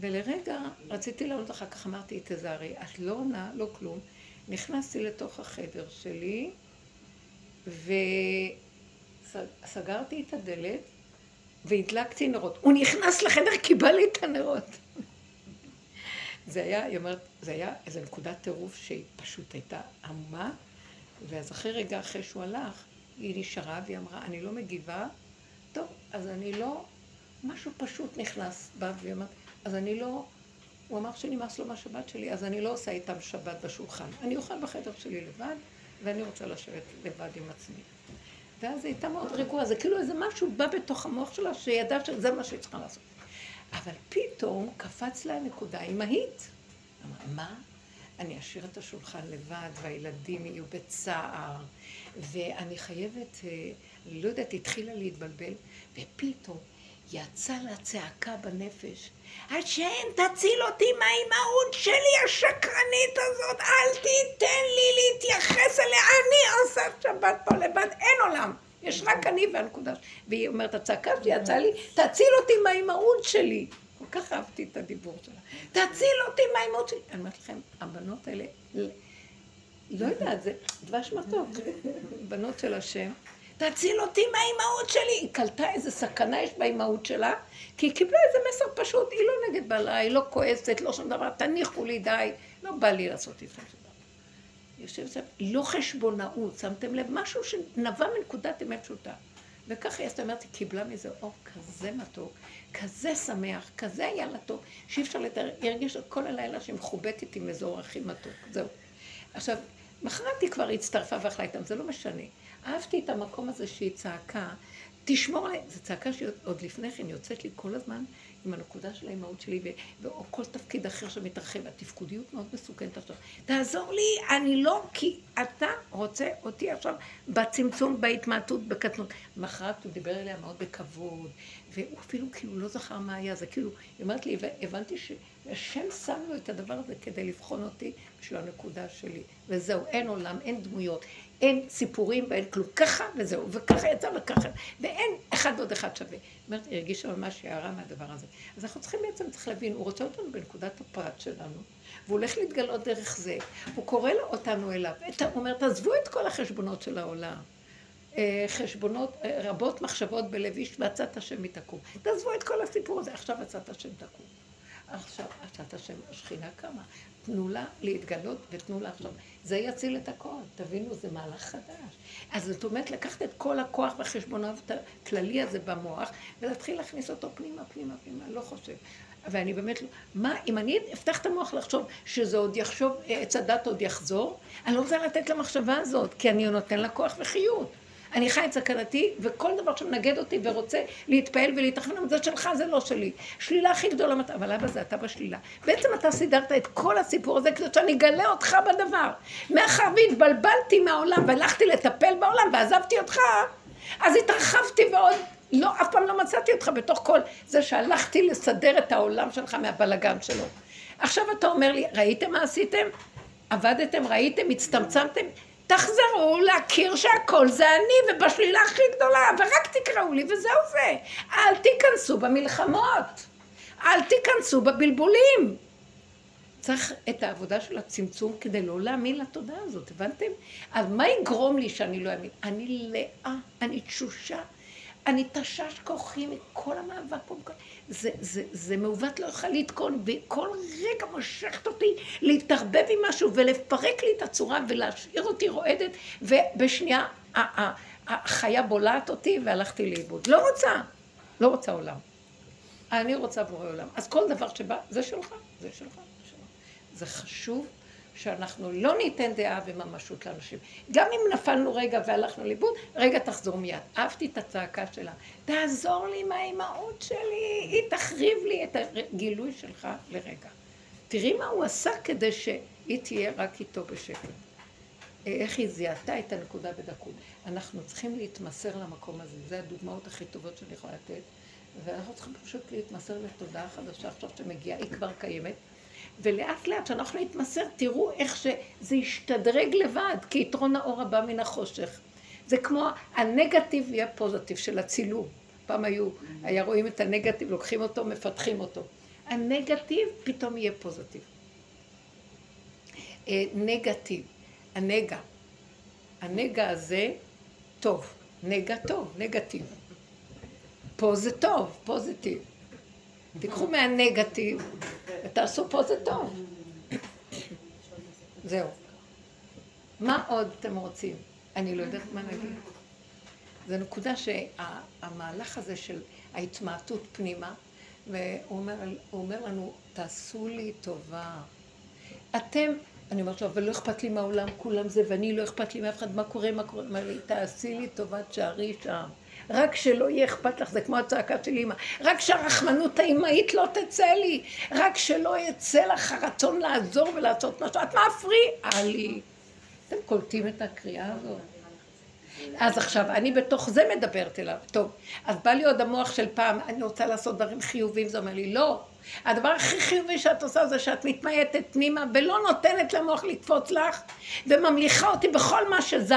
ולרגע רציתי לעלות אחר כך, אמרתי, תזהרי, את לא עונה, לא כלום. נכנסתי לתוך החדר שלי, וסגרתי את הדלת, והדלקתי נרות. הוא נכנס לחדר, קיבל לי את הנרות. זה היה, היא אומרת, זה היה איזו נקודת טירוף שהיא פשוט הייתה עמומה, ואז אחרי רגע אחרי שהוא הלך, היא נשארה והיא אמרה, אני לא מגיבה, טוב, אז אני לא, משהו פשוט נכנס בה, והיא אמרת, אז אני לא, הוא אמר שנמאס לו מהשבת שלי, אז אני לא עושה איתם שבת בשולחן. אני אוכל בחדר שלי לבד, ואני רוצה לשבת לבד עם עצמי. ואז היא הייתה מאוד רגועה, זה כאילו איזה משהו בא בתוך המוח שלה, שידעה שזה מה שהיא צריכה לעשות. אבל פתאום קפץ לה נקודה אמהית. אמרה, מה? אני אשאיר את השולחן לבד, והילדים יהיו בצער, ואני חייבת, אה, לא יודעת, התחילה להתבלבל, ופתאום יצא לה צעקה בנפש, השם תציל אותי מהאימהות שלי השקרנית הזאת, אל תיתן לי להתייחס אליה, אני עושה שבת פה לבד, אין עולם. יש רק אני והנקודה. והיא אומרת, הצעקה שלי יצאה לי, תציל אותי מהאימהות שלי. כל כך אהבתי את הדיבור שלה. תציל אותי מהאימהות שלי. אני אומרת לכם, הבנות האלה, לא יודעת, זה דבש מתוק. בנות של השם. תציל אותי מהאימהות שלי. היא קלטה איזה סכנה יש באימהות שלה, כי היא קיבלה איזה מסר פשוט, היא לא נגד בעלה, היא לא כועסת, לא שום דבר, תניחו לי, די. לא בא לי לעשות איתכם שום דבר. יושבת שם, לא חשבונאות, שמתם לב? משהו שנבע מנקודת אמת פשוטה. וככה היא עשתה, אומרת, היא קיבלה מזה אור כזה מתוק, כזה שמח, כזה היה לה טוב, שאי אפשר לתאר, היא הרגישה כל הלילה שהיא מחובקת עם איזה אור הכי מתוק, זהו. עכשיו, מחרת היא כבר הצטרפה ואכלה איתם, זה לא משנה. אהבתי את המקום הזה שהיא צעקה, תשמור עליהם, זו צעקה שעוד לפני כן יוצאת לי כל הזמן עם הנקודה של האימהות שלי, או כל תפקיד אחר שמתרחב, התפקודיות מאוד מסוכנת עכשיו. תעזור לי, אני לא, כי אתה רוצה אותי עכשיו בצמצום, בהתמעטות, בקטנות. מחרת הוא דיבר אליה מאוד בכבוד, והוא אפילו כאילו לא זכר מה היה, זה כאילו, היא אומרת לי, הבנתי שהשם שם לו את הדבר הזה כדי לבחון אותי בשביל הנקודה שלי. וזהו, אין עולם, אין דמויות, אין סיפורים ואין כלום. ככה וזהו, וככה יצא וככה, ואין אחד עוד אחד שווה. אומרת, היא הרגישה ממש הערה מהדבר הזה. אז אנחנו צריכים בעצם, צריך להבין, הוא רוצה אותנו בנקודת הפרט שלנו, והוא הולך להתגלות דרך זה. הוא קורא אותנו אליו. הוא אומר, תעזבו את כל החשבונות של העולם. אה, חשבונות, אה, רבות מחשבות בלב איש ועצת השם מתקום. תעזבו את כל הסיפור הזה, עכשיו עצת השם תקום. עכשיו עצת השם, השכינה קמה. תנו לה להתגלות ותנו לה עכשיו. זה יציל את הכל, תבינו, זה מהלך חדש. אז זאת אומרת, לקחת את כל הכוח והחשבונות הכללי הזה במוח, ולהתחיל להכניס אותו פנימה, פנימה, פנימה, לא חושב. ואני באמת לא... מה, אם אני אפתח את המוח לחשוב שזה עוד יחשוב, עץ הדת עוד יחזור, אני לא רוצה לתת למחשבה הזאת, כי אני נותן לה כוח וחיות. אני חי את סכנתי, וכל דבר שמנגד אותי ורוצה להתפעל ולהתאכן, זה שלך, זה לא שלי. שלילה הכי גדולה, אבל אבא זה אתה בשלילה. בעצם אתה סידרת את כל הסיפור הזה כדי שאני אגלה אותך בדבר. מאחר והתבלבלתי מהעולם והלכתי לטפל בעולם ועזבתי אותך, אז התרחבתי ועוד לא, אף פעם לא מצאתי אותך בתוך כל זה שהלכתי לסדר את העולם שלך מהבלגן שלו. עכשיו אתה אומר לי, ראיתם מה עשיתם? עבדתם, ראיתם, הצטמצמתם? תחזרו להכיר שהכל זה אני ובשלילה הכי גדולה, ורק תקראו לי וזהו זה. אל תיכנסו במלחמות, אל תיכנסו בבלבולים. צריך את העבודה של הצמצום כדי לא להאמין לתודעה הזאת, הבנתם? אז מה יגרום לי שאני לא אאמין? אני לאה, אני תשושה, אני תשש כוחי מכל המאבק פה. זה, זה, זה מעוות לא יכול לתקון, וכל רגע מושכת אותי להתערבב עם משהו ולפרק לי את הצורה ולהשאיר אותי רועדת, ובשנייה החיה בולעת אותי והלכתי לאיבוד. לא רוצה, לא רוצה עולם. אני רוצה בורא עולם. אז כל דבר שבא, זה שלך, זה שלך, זה שלך. זה חשוב שאנחנו לא ניתן דעה וממשות לאנשים. גם אם נפלנו רגע והלכנו לאיבוד, רגע תחזור מיד. אהבתי את הצעקה שלה. תעזור לי מהאימהות שלי, היא תחריב לי את הגילוי שלך לרגע. תראי מה הוא עשה כדי שהיא תהיה רק איתו בשקט. איך היא זיהתה את הנקודה בדקות. אנחנו צריכים להתמסר למקום הזה, זה הדוגמאות הכי טובות שאני יכולה לתת, ואנחנו צריכים פשוט להתמסר לתודעה חדשה עכשיו שמגיעה, היא כבר קיימת. ולאט לאט כשאנחנו נתמסר, תראו איך שזה ישתדרג לבד, כי יתרון האור הבא מן החושך. זה כמו הנגטיב יהיה פוזיטיב של הצילום. פעם היו, היה רואים את הנגטיב, לוקחים אותו, מפתחים אותו. הנגטיב פתאום יהיה פוזיטיב. אה, נגטיב, הנגע. הנגע הזה טוב, נגע טוב, נגטיב. פה זה טוב, פוזיטיב. תיקחו מהנגטיב ותעשו פה זה טוב. זהו. מה עוד אתם רוצים? אני לא יודעת מה נגיד. זו נקודה שהמהלך הזה של ההתמעטות פנימה, והוא אומר, אומר לנו, תעשו לי טובה. אתם, אני אומרת לו, אבל לא אכפת לי מהעולם, כולם זה, ואני לא אכפת לי מאף אחד, מה קורה, מה קורה, מה לי, תעשי לי טובה, תשארי שם. רק שלא יהיה אכפת לך, זה כמו הצעקה של אימא, רק שהרחמנות האימהית לא תצא לי, רק שלא יצא לך הרצון לעזור ולעשות משהו, את מפריעה לי. אתם קולטים את הקריאה הזאת? אז עכשיו, אני בתוך זה מדברת אליו. טוב, אז בא לי עוד המוח של פעם, אני רוצה לעשות דברים חיוביים, זה אומר לי, לא. הדבר הכי חיובי שאת עושה זה שאת מתמייטת פנימה ולא נותנת למוח לקפוץ לך וממליכה אותי בכל מה שזז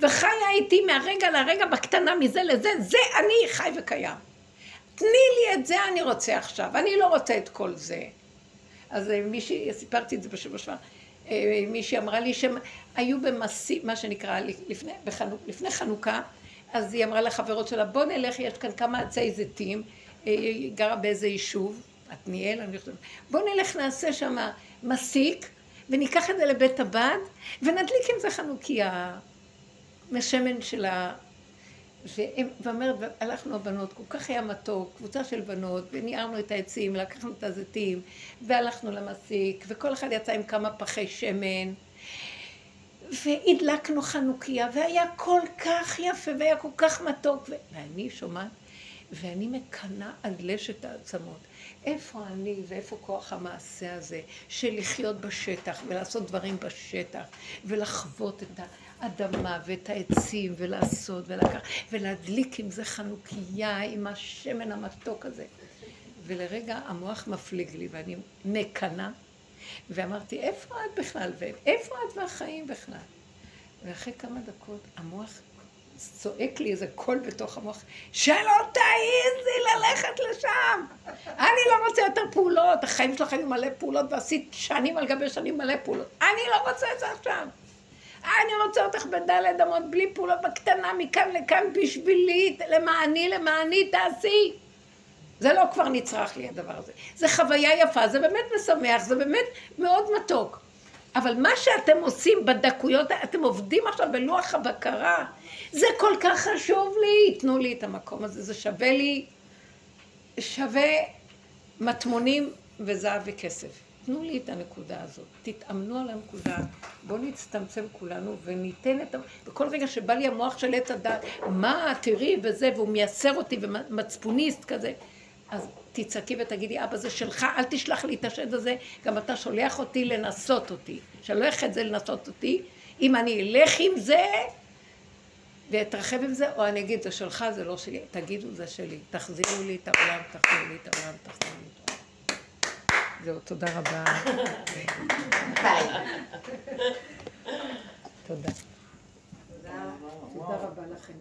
וחיה איתי מהרגע לרגע בקטנה מזה לזה, זה אני חי וקיים. תני לי את זה אני רוצה עכשיו, אני לא רוצה את כל זה. אז מישהי, סיפרתי את זה בשבוע שעבר, מישהי אמרה לי שהם היו במסי, מה שנקרא, לפני, בחנוק, לפני חנוכה, אז היא אמרה לחברות שלה, בוא נלך, יש כאן כמה עצי זיתים, אה, היא גרה באיזה יישוב, עתניאל, אני חושבת, בוא נלך נעשה שם מסיק, וניקח את זה לבית הבד, ונדליק עם זה חנוכיה משמן של ה... ואומרת, הלכנו הבנות, כל כך היה מתוק, קבוצה של בנות, וניערנו את העצים, לקחנו את הזיתים, והלכנו למסיק, וכל אחד יצא עם כמה פחי שמן, והדלקנו חנוכיה, והיה כל כך יפה, והיה כל כך מתוק, ו... ואני שומעת, ואני מקנאה עד לשת העצמות. איפה אני ואיפה כוח המעשה הזה של לחיות בשטח ולעשות דברים בשטח ולחוות את האדמה ואת העצים ולעשות ולקח ולהדליק עם זה חנוכיה עם השמן המתוק הזה. ולרגע המוח מפליג לי ואני מקנאה ואמרתי איפה את בכלל ואיפה את והחיים בכלל ואחרי כמה דקות המוח צועק לי איזה קול בתוך המוח, שלא תעיזי ללכת לשם. אני לא רוצה יותר פעולות, החיים שלך היו מלא פעולות ועשית שנים על גבי שנים מלא פעולות. אני לא רוצה את זה עכשיו. אני רוצה אותך בדלת אמות, בלי פעולות בקטנה, מכאן לכאן, בשבילי, למעני, למעני, תעשי. זה לא כבר נצרך לי הדבר הזה. זה חוויה יפה, זה באמת משמח, זה באמת מאוד מתוק. אבל מה שאתם עושים בדקויות, אתם עובדים עכשיו בלוח הבקרה, זה כל כך חשוב לי, תנו לי את המקום הזה, זה שווה לי, שווה מטמונים וזהב וכסף. תנו לי את הנקודה הזאת, תתאמנו על הנקודה, בואו נצטמצם כולנו וניתן את ה... בכל רגע שבא לי המוח של עץ הדת, מה, תראי וזה, והוא מייסר אותי ומצפוניסט כזה, אז תצעקי ותגידי, אבא זה שלך, אל תשלח לי את השד הזה, גם אתה שולח אותי לנסות אותי. שלא את זה לנסות אותי, אם אני אלך עם זה ואתרחב עם זה, או אני אגיד, זה שלך, זה לא שלי, תגידו, זה שלי, תחזירו לי את העולם, תחזירו לי את העולם, תחזירו לי את העולם. זהו, תודה רבה. ביי. תודה. תודה רבה לכם.